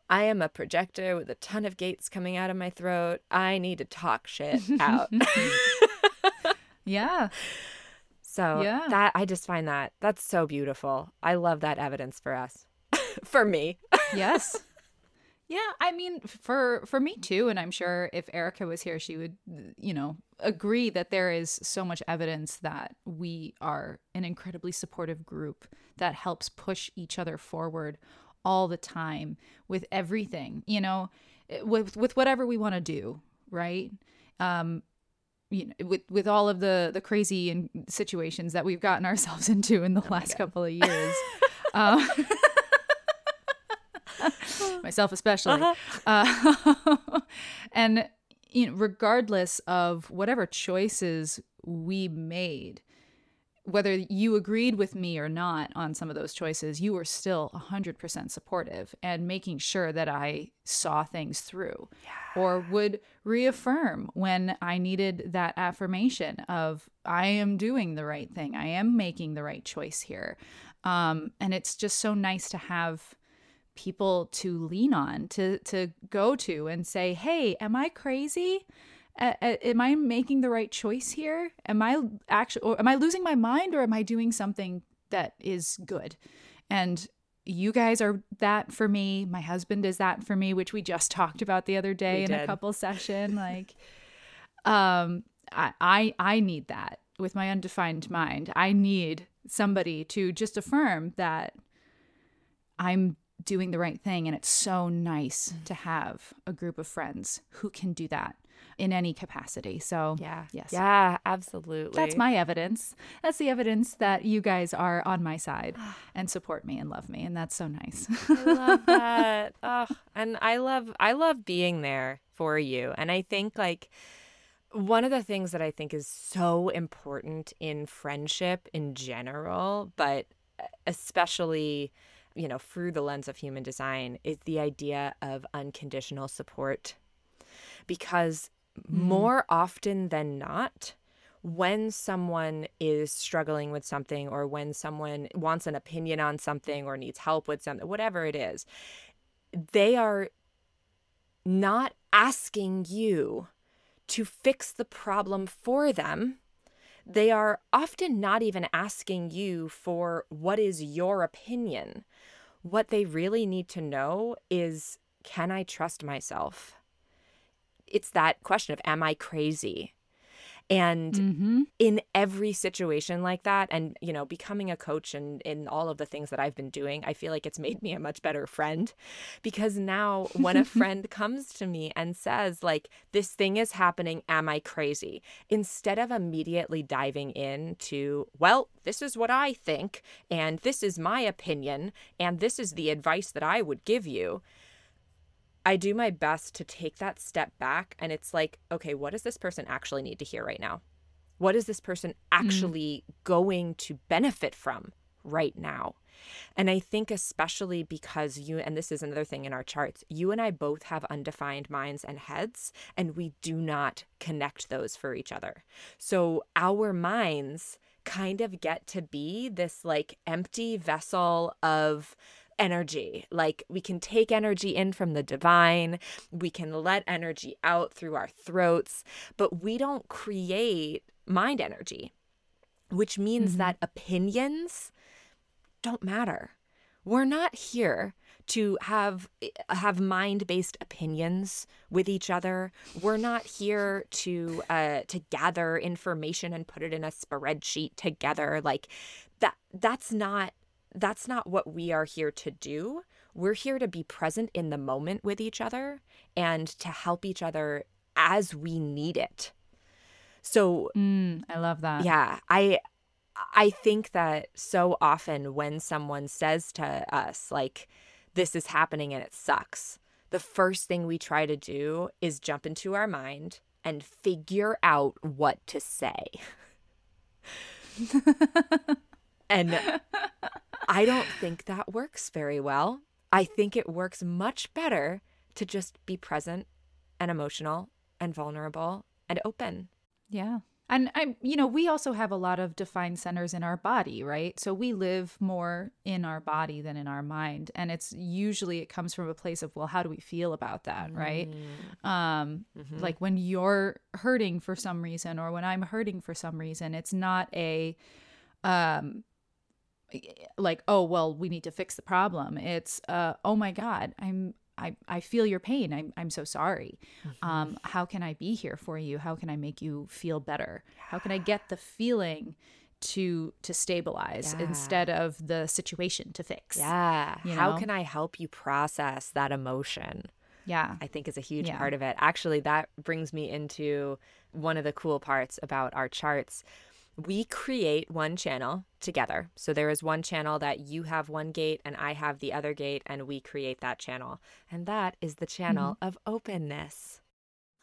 I am a projector with a ton of gates coming out of my throat. I need to talk shit out. [laughs] Yeah. so Yeah. that I just find that that's so beautiful. I love that evidence for us. [laughs] for me. Yes. Yeah, I mean for for me too and I'm sure if Erica was here she would you know agree that there is so much evidence that we are an incredibly supportive group that helps push each other forward all the time with everything, you know, eh, with with whatever we want to do, right? Um you know, with with all of the the crazy and situations that we've gotten [laughs] ourselves into in the last couple of years. [laughs] um, [laughs] [laughs] myself especially. Uh-huh. Uh, [laughs] and you know, regardless of whatever choices we made, whether you agreed with me or not on some of those choices, you were still 100% supportive and making sure that I saw things through yeah. or would reaffirm when I needed that affirmation of, I am doing the right thing. I am making the right choice here. Um, and it's just so nice to have people to lean on, to, to go to and say, hey, am I crazy? am I making the right choice here? Am I actually, or am I losing my mind, or am I doing something that is good? And you guys are that for me. My husband is that for me, which we just talked about the other day we in did. a couple session. [laughs] Like, um, I, I I need that with my undefined mind. I need somebody to just affirm that I'm doing the right thing, and it's so nice mm. to have a group of friends who can do that in any capacity. So, yeah. Yes. Yeah, absolutely. That's my evidence. That's the evidence that you guys are on my side [sighs] and support me and love me. And that's so nice. I love [laughs] that. Oh, and I love I love being there for you. And I think like one of the things that I think is so important in friendship in general, but especially you know, through the lens of human design, is the idea of unconditional support. Because mm. more often than not, when someone is struggling with something or when someone wants an opinion on something or needs help with something, whatever it is, they are not asking you to fix the problem for them. They are often not even asking you for what is your opinion. What they really need to know is can I trust myself? it's that question of am I crazy? And mm-hmm. in every situation like that, and you know, becoming a coach and in all of the things that I've been doing, I feel like it's made [laughs] me a much better friend. Because now when a [laughs] friend comes to me and says, like, this thing is happening, am I crazy? Instead of immediately diving into, well, this is what I think, and this is my opinion, and this is the advice that I would give you I do my best to take that step back and it's like, okay, what does this person actually need to hear right now? What is this person mm-hmm. actually mm. going to benefit from right now? And I think, especially because you, and this is another thing in our charts, you and I both have undefined minds and heads, and we do not connect those for each other. So our minds kind of get to be this like empty vessel of energy. Like we can take energy in from the divine, we can let energy out through our throats, but we don't create mind energy, which means mm-hmm. that opinions don't matter. We're not here to have have mind-based opinions with each other. We're not here to uh, to gather information and put it in a spreadsheet together. Like that that's not that's not what we are here to do. We're here to be present in the moment with each other and to help each other as we need it. So mm, I love that. Yeah, I I think that so often when someone says to us like this is happening and it sucks, the first thing we try to do is jump into our mind and figure out what to say. [laughs] and [laughs] I don't think that works very well. I think it works much better to just be present and emotional and vulnerable and open. Yeah. And I you know, we also have a lot of defined centers in our body, right? So we live more in our body than in our mind, and it's usually it comes from a place of, well, how do we feel about that, right? Mm. Um mm-hmm. like when you're hurting for some reason or when I'm hurting for some reason, it's not a um like oh well we need to fix the problem. It's uh oh my god i'm i i feel your pain. I'm i'm so sorry. Mm-hmm. um how can i be here for you? How can i make you feel better? Yeah. how can i get the feeling to to stabilize yeah. instead of the situation to fix? Yeah. You know? how can i help you process that emotion? Yeah. I think is a huge yeah. part of it. Actually that brings me into one of the cool parts about our charts we create one channel together. So there is one channel that you have one gate and I have the other gate, and we create that channel. And that is the channel mm-hmm. of openness.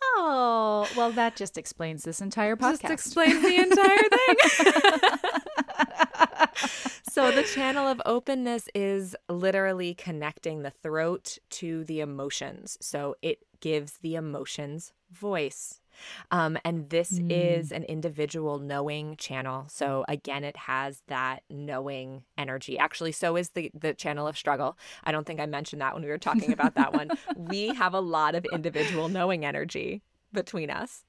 Oh, well, that just explains this entire podcast. Just explains the entire thing. [laughs] so, the channel of openness is literally connecting the throat to the emotions. So, it gives the emotions voice. Um, and this mm. is an individual knowing channel. So again, it has that knowing energy. Actually, so is the the channel of struggle. I don't think I mentioned that when we were talking about that one. [laughs] we have a lot of individual knowing energy between us.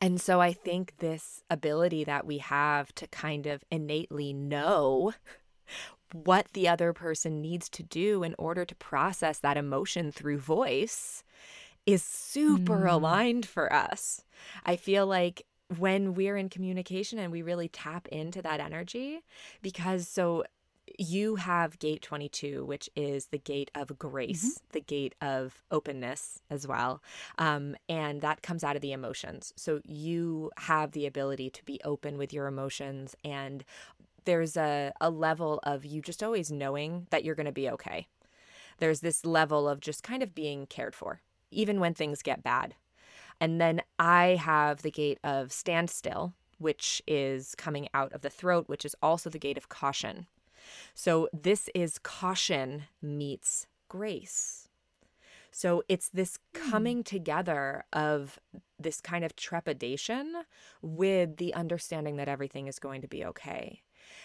And so I think this ability that we have to kind of innately know what the other person needs to do in order to process that emotion through voice is super mm. aligned for us. I feel like when we're in communication and we really tap into that energy, because so you have gate 22 which is the gate of grace mm-hmm. the gate of openness as well um, and that comes out of the emotions so you have the ability to be open with your emotions and there's a, a level of you just always knowing that you're going to be okay there's this level of just kind of being cared for even when things get bad. And then I have the gate of standstill, which is coming out of the throat, which is also the gate of caution. So this is caution meets grace. So it's this hmm. coming together of this kind of trepidation with the understanding that everything is going to be okay.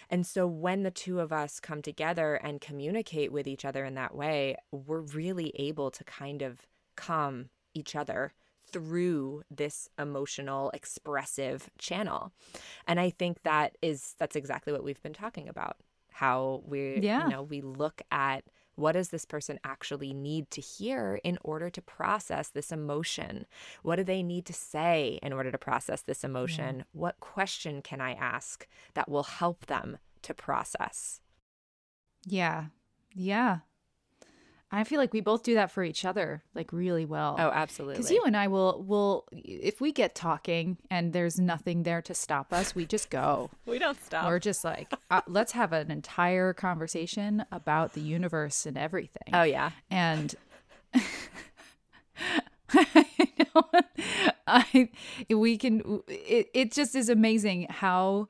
And so when the two of us come together and communicate with each other in that way, we're really able to kind of calm each other through this emotional expressive channel. And i think that is that's exactly what we've been talking about how we yeah. you know we look at what does this person actually need to hear in order to process this emotion? What do they need to say in order to process this emotion? Yeah. what question can i ask that will help them to process? Yeah. Yeah I feel like we both do that for each other like really well. Oh, absolutely. Cuz you and I will will if we get talking and there's nothing there to stop us, we just go. [laughs] we don't stop. We're just like uh, let's have an entire conversation about the universe and everything. Oh yeah. And [laughs] I we can it, it just is amazing how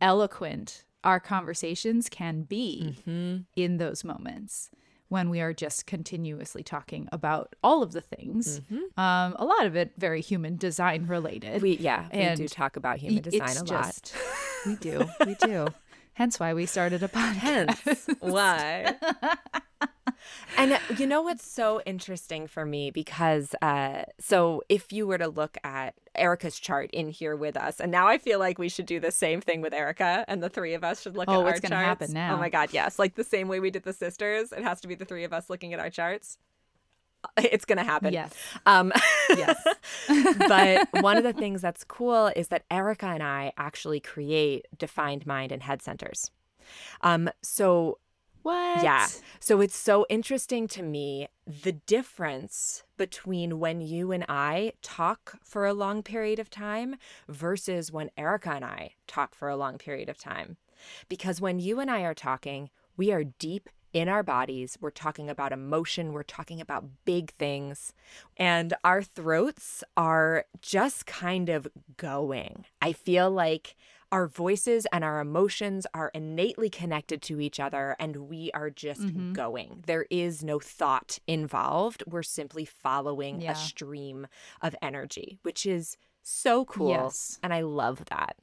eloquent our conversations can be mm-hmm. in those moments when we are just continuously talking about all of the things. Mm-hmm. Um, a lot of it very human design related. We yeah, and we do talk about human design a just, lot. We do, we [laughs] do. Hence why we started a podcast. Hence why. [laughs] and you know what's so interesting for me because uh, so if you were to look at Erica's chart in here with us, and now I feel like we should do the same thing with Erica, and the three of us should look oh, at what's our gonna Happen now? Oh my god, yes! Like the same way we did the sisters, it has to be the three of us looking at our charts. It's gonna happen. Yes. Um, yes. [laughs] but one of the things that's cool is that Erica and I actually create defined mind and head centers. Um, so what? Yeah. So it's so interesting to me the difference between when you and I talk for a long period of time versus when Erica and I talk for a long period of time. Because when you and I are talking, we are deep in our bodies. We're talking about emotion. We're talking about big things. And our throats are just kind of going. I feel like our voices and our emotions are innately connected to each other and we are just mm-hmm. going. There is no thought involved. We're simply following yeah. a stream of energy, which is so cool. Yes. And I love that.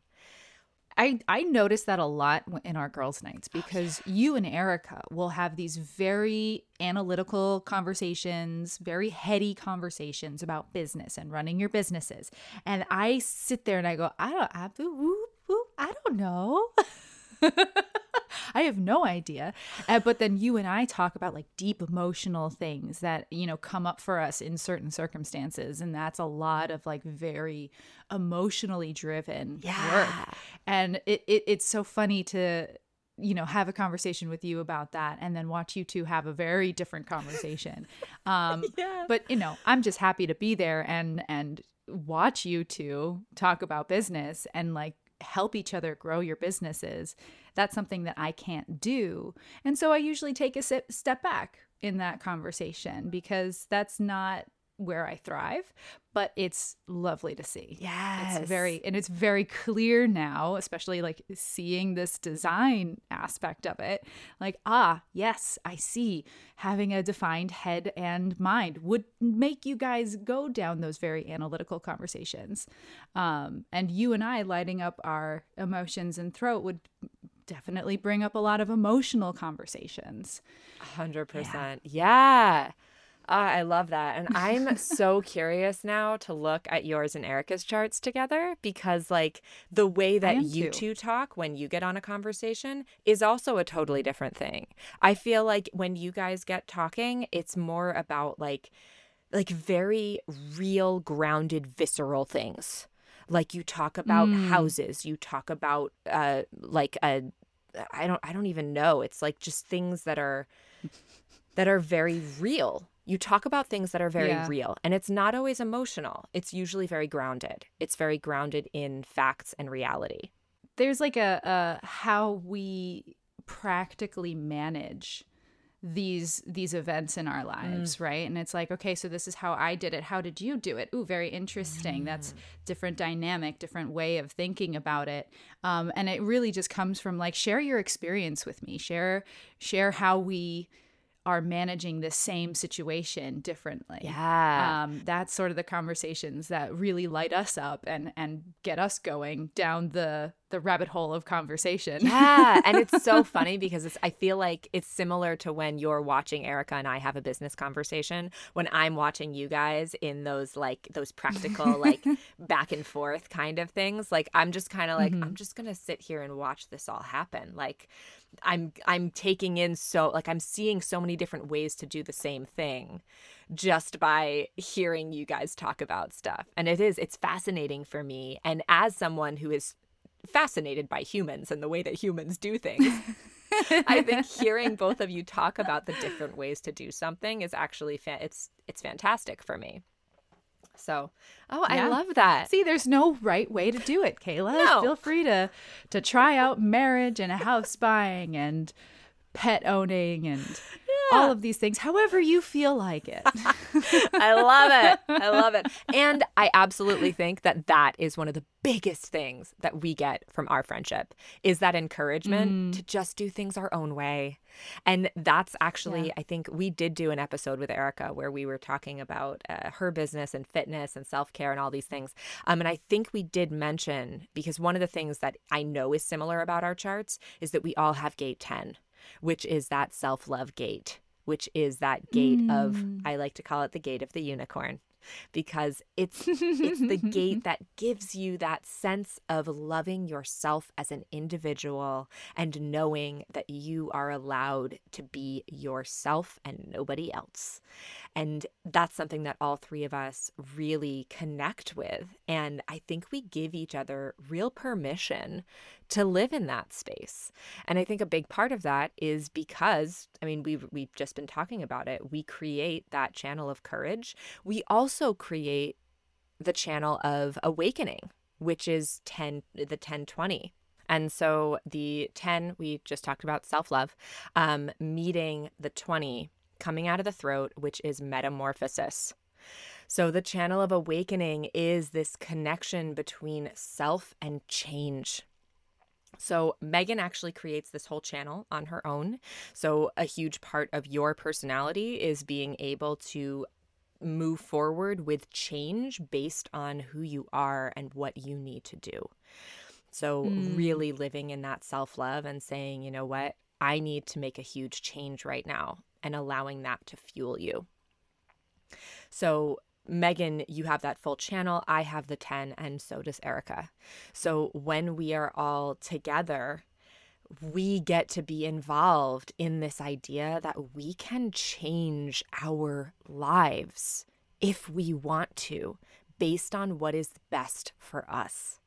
I, I notice that a lot in our girls' nights because oh, yeah. you and Erica will have these very analytical conversations, very heady conversations about business and running your businesses. And I sit there and I go, I don't, I, I don't know. [laughs] I have no idea. Uh, but then you and I talk about like deep emotional things that, you know, come up for us in certain circumstances. And that's a lot of like very emotionally driven yeah. work. And it, it it's so funny to, you know, have a conversation with you about that and then watch you two have a very different conversation. [laughs] Um, yeah. But, you know, I'm just happy to be there and, and, watch you two talk about business and like help each other grow your businesses, that's something that I can't do. And so I usually take a step back in that conversation because that's not where I thrive, but it's lovely to see. Yes. It's very and it's very clear now, especially like seeing this design aspect of it. Like, ah, yes, I see. Having a defined head and mind would make you guys go down those very analytical conversations. Um, and you and I lighting up our emotions and throat would definitely bring up a lot of emotional conversations. 100%. Yeah. yeah. Uh, I love that. And I'm [laughs] so curious now to look at yours and Erica's charts together because, like, the way that you too. two talk when you get on a conversation is also a totally different thing. I feel like when you guys get talking, it's more about like, like very real, grounded, visceral things. Like you talk about mm. houses, you talk about uh, like a, I don't, I don't even know. It's like just things that are that are very real you talk about things that are very yeah. real and it's not always emotional. It's usually very grounded. It's very grounded in facts and reality. There's like a, a how we practically manage these these events in our lives mm. right? And it's like okay so this is how i did it. How did you do it? Ooh very interesting. Mm. that's different dynamic different way of thinking about it. Um, and it really just comes from like share your experience with me. Share share how we are managing the same situation differently. Yeah. Um, that's sort of the conversations that really light us up and and get us going down the the rabbit hole of conversation. Yeah. and it's so [laughs] funny because it's I feel like it's similar to when you're watching Erica and I have a business conversation, when I'm watching you guys in those like those practical, like [laughs] back and forth kind of things. Like I'm just kind of like, mm-hmm. I'm just gonna sit here and watch this all happen. Like I'm I'm taking in so like I'm seeing so many different ways to do the same thing just by hearing you guys talk about stuff. And it is it's fascinating for me and as someone who is fascinated by humans and the way that humans do things. I think [laughs] hearing both of you talk about the different ways to do something is actually fa- it's it's fantastic for me. So, oh, yeah. I love that. See, there's no right way to do it, Kayla. No. Feel free to to try out marriage and a house buying and pet owning and yeah. all of these things, however you feel like it. [laughs] I love it. I love it. [laughs] And I absolutely think that that is one of the biggest things that we get from our friendship is that encouragement mm. to just do things our own way. And that's actually, yeah. I think we did do an episode with Erica where we were talking about uh, her business and fitness and self care and all these things. Um, and I think we did mention, because one of the things that I know is similar about our charts is that we all have gate 10 which is that self love gate, which is that gate mm. of, I like to call it the gate of the unicorn because it's it's the gate [laughs] that gives you that sense of loving yourself as an individual and knowing that you are allowed to be yourself and nobody else. And that's something that all three of us really connect with and I think we give each other real permission to live in that space. And I think a big part of that is because I mean we've we've just been talking about it. We create that channel of courage. We also create the channel of awakening, which is 10 the 1020. And so the 10 we just talked about self-love, um, meeting the 20 coming out of the throat, which is metamorphosis. So, the channel of awakening is this connection between self and change. So, Megan actually creates this whole channel on her own. So, a huge part of your personality is being able to move forward with change based on who you are and what you need to do. So, mm. really living in that self love and saying, you know what, I need to make a huge change right now and allowing that to fuel you. So, Megan, you have that full channel. I have the 10, and so does Erica. So when we are all together, we get to be involved in this idea that we can change our lives if we want to, based on what is best for us.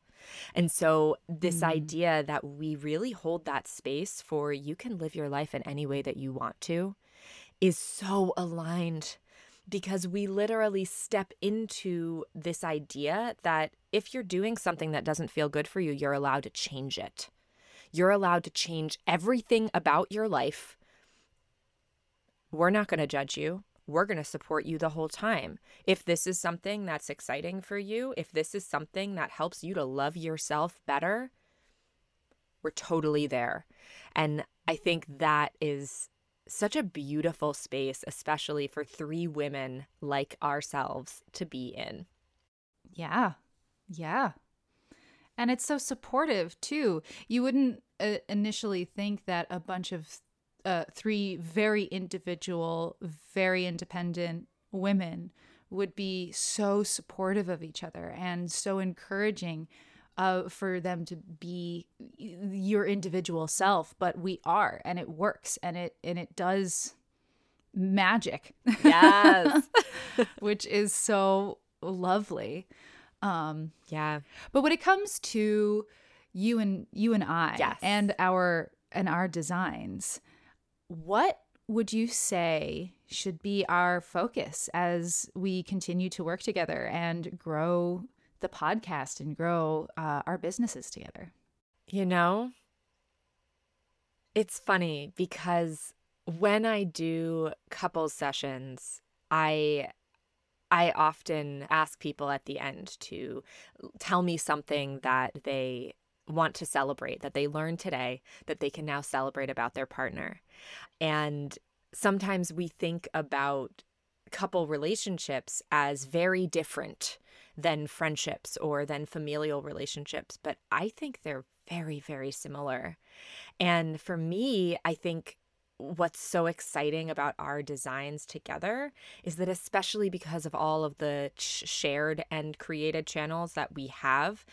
And so, this mm. idea that we really hold that space for you can live your life in any way that you want to is so aligned because we literally step into this idea that if you're doing something that doesn't feel good for you, you're allowed to change it. You're allowed to change everything about your life. We're not going to judge you. We're going to support you the whole time. If this is something that's exciting for you, if this is something that helps you to love yourself better, we're totally there. And I think that is such a beautiful space, especially for three women like ourselves to be in. Yeah. Yeah. And it's so supportive too. You wouldn't uh, initially think that a bunch of uh, three very individual, very independent women would be so supportive of each other and so encouraging uh, for them to be your individual self, but we are, and it works, and it and it does magic. Yes, [laughs] which is so lovely. Um, yeah. But when it comes to you and you and I, yes. and our and our designs, what would you say should be our focus as we continue to work together and grow the podcast and grow uh, our businesses together? You know, it's funny because when I do couple sessions, I I often ask people at the end to tell me something that they want to celebrate, that they learned today, that they can now celebrate about their partner. And sometimes we think about couple relationships as very different than friendships or than familial relationships, but I think they're very, very similar. And for me, I think what's so exciting about our designs together is that, especially because of all of the ch- shared and created channels that we have,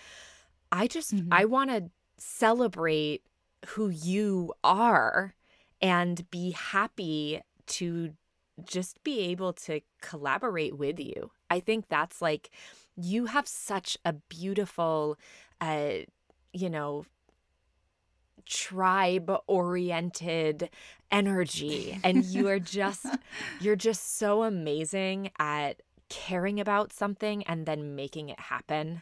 I just, mm-hmm. I want to celebrate who you are and be happy to just be able to collaborate with you. I think that's like you have such a beautiful uh you know tribe oriented energy and you are just [laughs] you're just so amazing at caring about something and then making it happen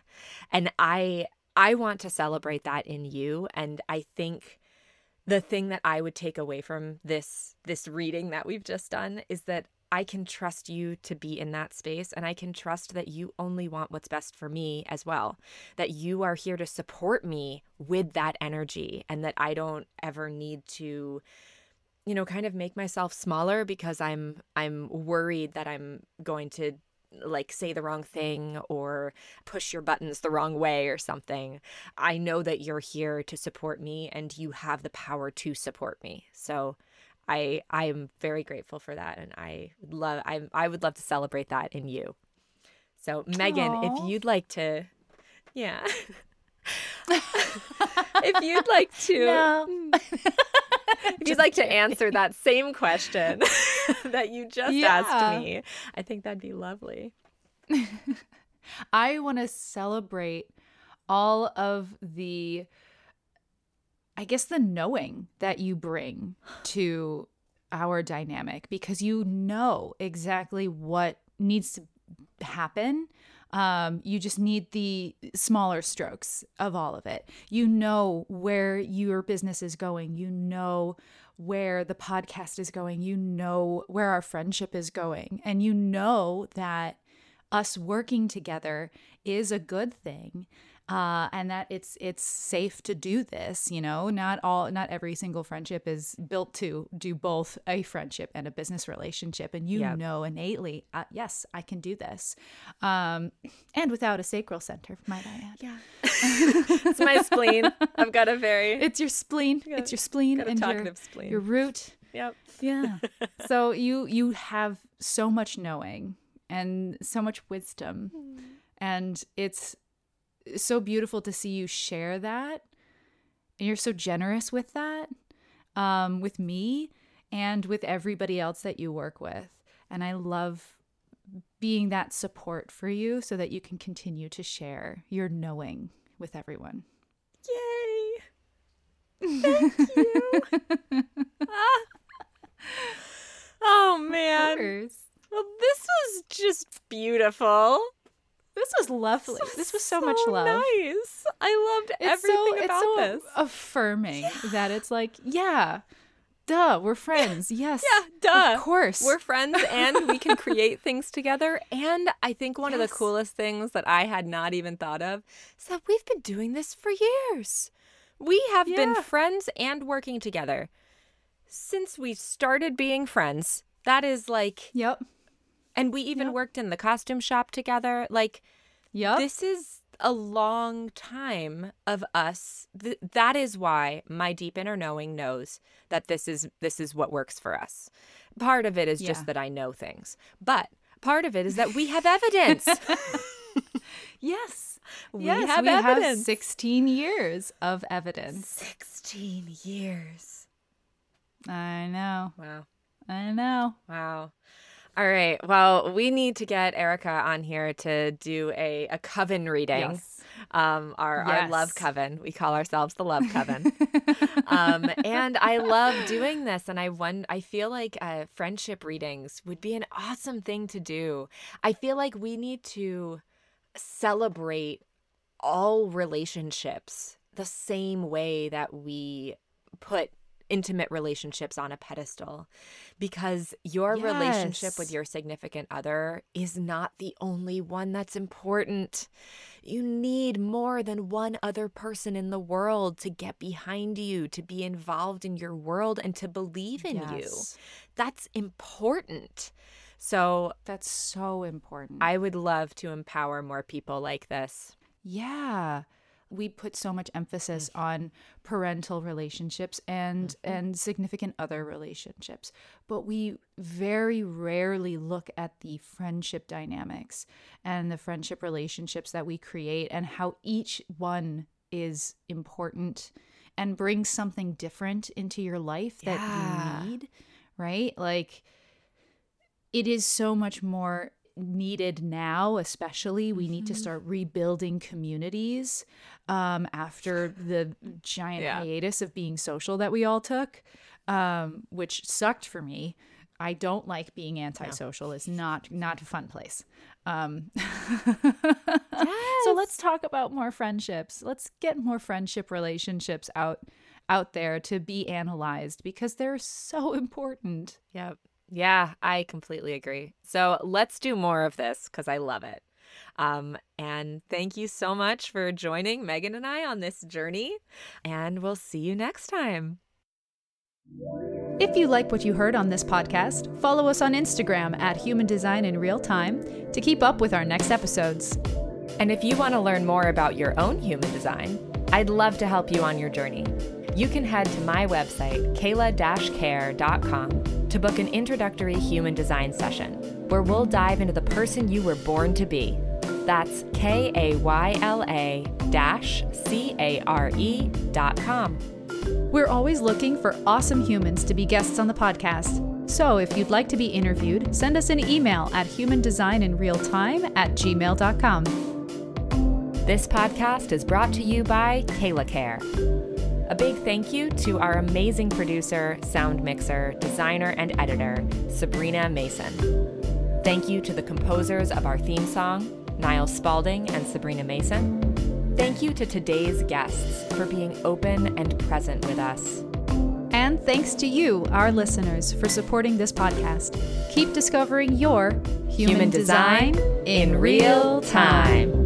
and i i want to celebrate that in you and i think the thing that I would take away from this this reading that we've just done is that I can trust you to be in that space and I can trust that you only want what's best for me as well. That you are here to support me with that energy and that I don't ever need to you know kind of make myself smaller because I'm I'm worried that I'm going to like say the wrong thing or push your buttons the wrong way or something. I know that you're here to support me and you have the power to support me. So I I am very grateful for that and I love I I would love to celebrate that in you. So Megan, Aww. if you'd like to yeah. [laughs] [laughs] if you'd like to no. Hmm. [laughs] [laughs] if you'd like to answer that same question [laughs] [laughs] that you just yeah. asked me, I think that'd be lovely. I want to celebrate all of the I guess the knowing that you bring to our dynamic because you know exactly what needs to happen um, you just need the smaller strokes of all of it. You know where your business is going. You know where the podcast is going. You know where our friendship is going. And you know that us working together is a good thing uh, and that it's it's safe to do this. You know, not all not every single friendship is built to do both a friendship and a business relationship, and you yep. know innately, uh, yes, I can do this, um, and without a sacral center, might I add. Yeah, [laughs] it's my spleen. I've got a very. [laughs] It's your spleen. Got, it's your spleen and your spleen. your root. Yep. Yeah. [laughs] so you you have so much knowing and so much wisdom, mm. and it's so beautiful to see you share that. And you're so generous with that, um, with me and with everybody else that you work with. And I love being that support for you so that you can continue to share your knowing with everyone. Yay! [laughs] Thank you. [laughs] ah. Oh man. Well, this was just beautiful. This was lovely. This was so, much love. Nice. I loved It's everything so, about it's so this. affirming that it's like, yeah, duh, we're friends. Yes. Yeah, duh. Of course. We're friends and we can [laughs] create things together. And I think one of the coolest things that I had not even thought of is that we've been doing this for years. We have been friends and working together since we started being friends. That is like, Yep. and we even Yep. worked in the costume shop together. Like, Yep. this is a long time of us Th- that is why my deep inner knowing knows that this is this is what works for us part of it is Yeah. just that i know things but part of it is that we have [laughs] evidence yes. we yes, have we evidence have 16 years of evidence. 16 years I know. wow I know. wow all right well we need to get erica on here to do a, a coven reading Yes. um our, our love coven we call ourselves the love coven [laughs] um, and I love doing this. And I won- I feel like uh, friendship readings would be an awesome thing to do. I feel like we need to celebrate all relationships the same way that we put intimate relationships on a pedestal because your relationship with your significant other is not the only one that's important. You need more than one other person in the world to get behind you, to be involved in your world, and to believe in you. That's important. So That's so important. I would love to empower more people like this. yeah. We put so much emphasis on parental relationships and mm-hmm. and significant other relationships, but we very rarely look at the friendship dynamics and the friendship relationships that we create and how each one is important and brings something different into your life that Yeah. you need, right? Like it is so much more needed now especially we need to Mm-hmm. start rebuilding communities um, after the giant Yeah. hiatus of being social that we all took um, which sucked for me. I don't like being antisocial. It's not not a fun place. Um, [laughs] so let's talk about more friendships. Let's get more friendship relationships out out there to be analyzed because they're so important. Yep. Yeah, I completely agree. So let's do more of this because I love it. Um, and thank you so much for joining Megan and I on this journey. And we'll see you next time. If you like what you heard on this podcast, follow us on Instagram at Human Design in Real Time to keep up with our next episodes. And if you want to learn more about your own human design, I'd love to help you on your journey. You can head to my website, kayla-care.com, to book an introductory human design session where we'll dive into the person you were born to be. That's K A Y L A dash C A R E dot com. We're always looking for awesome humans to be guests on the podcast. So if you'd like to be interviewed, send us an email at humandesigninrealtime at gmail.com. This podcast is brought to you by Kayla Care. A big thank you to our amazing producer, sound mixer, designer, and editor, Sabrina Mason. Thank you to the composers of our theme song, Niall Spalding and Sabrina Mason. Thank you to today's guests for being open and present with us. And thanks to you, our listeners, for supporting this podcast. Keep discovering your human, Human design design in real time.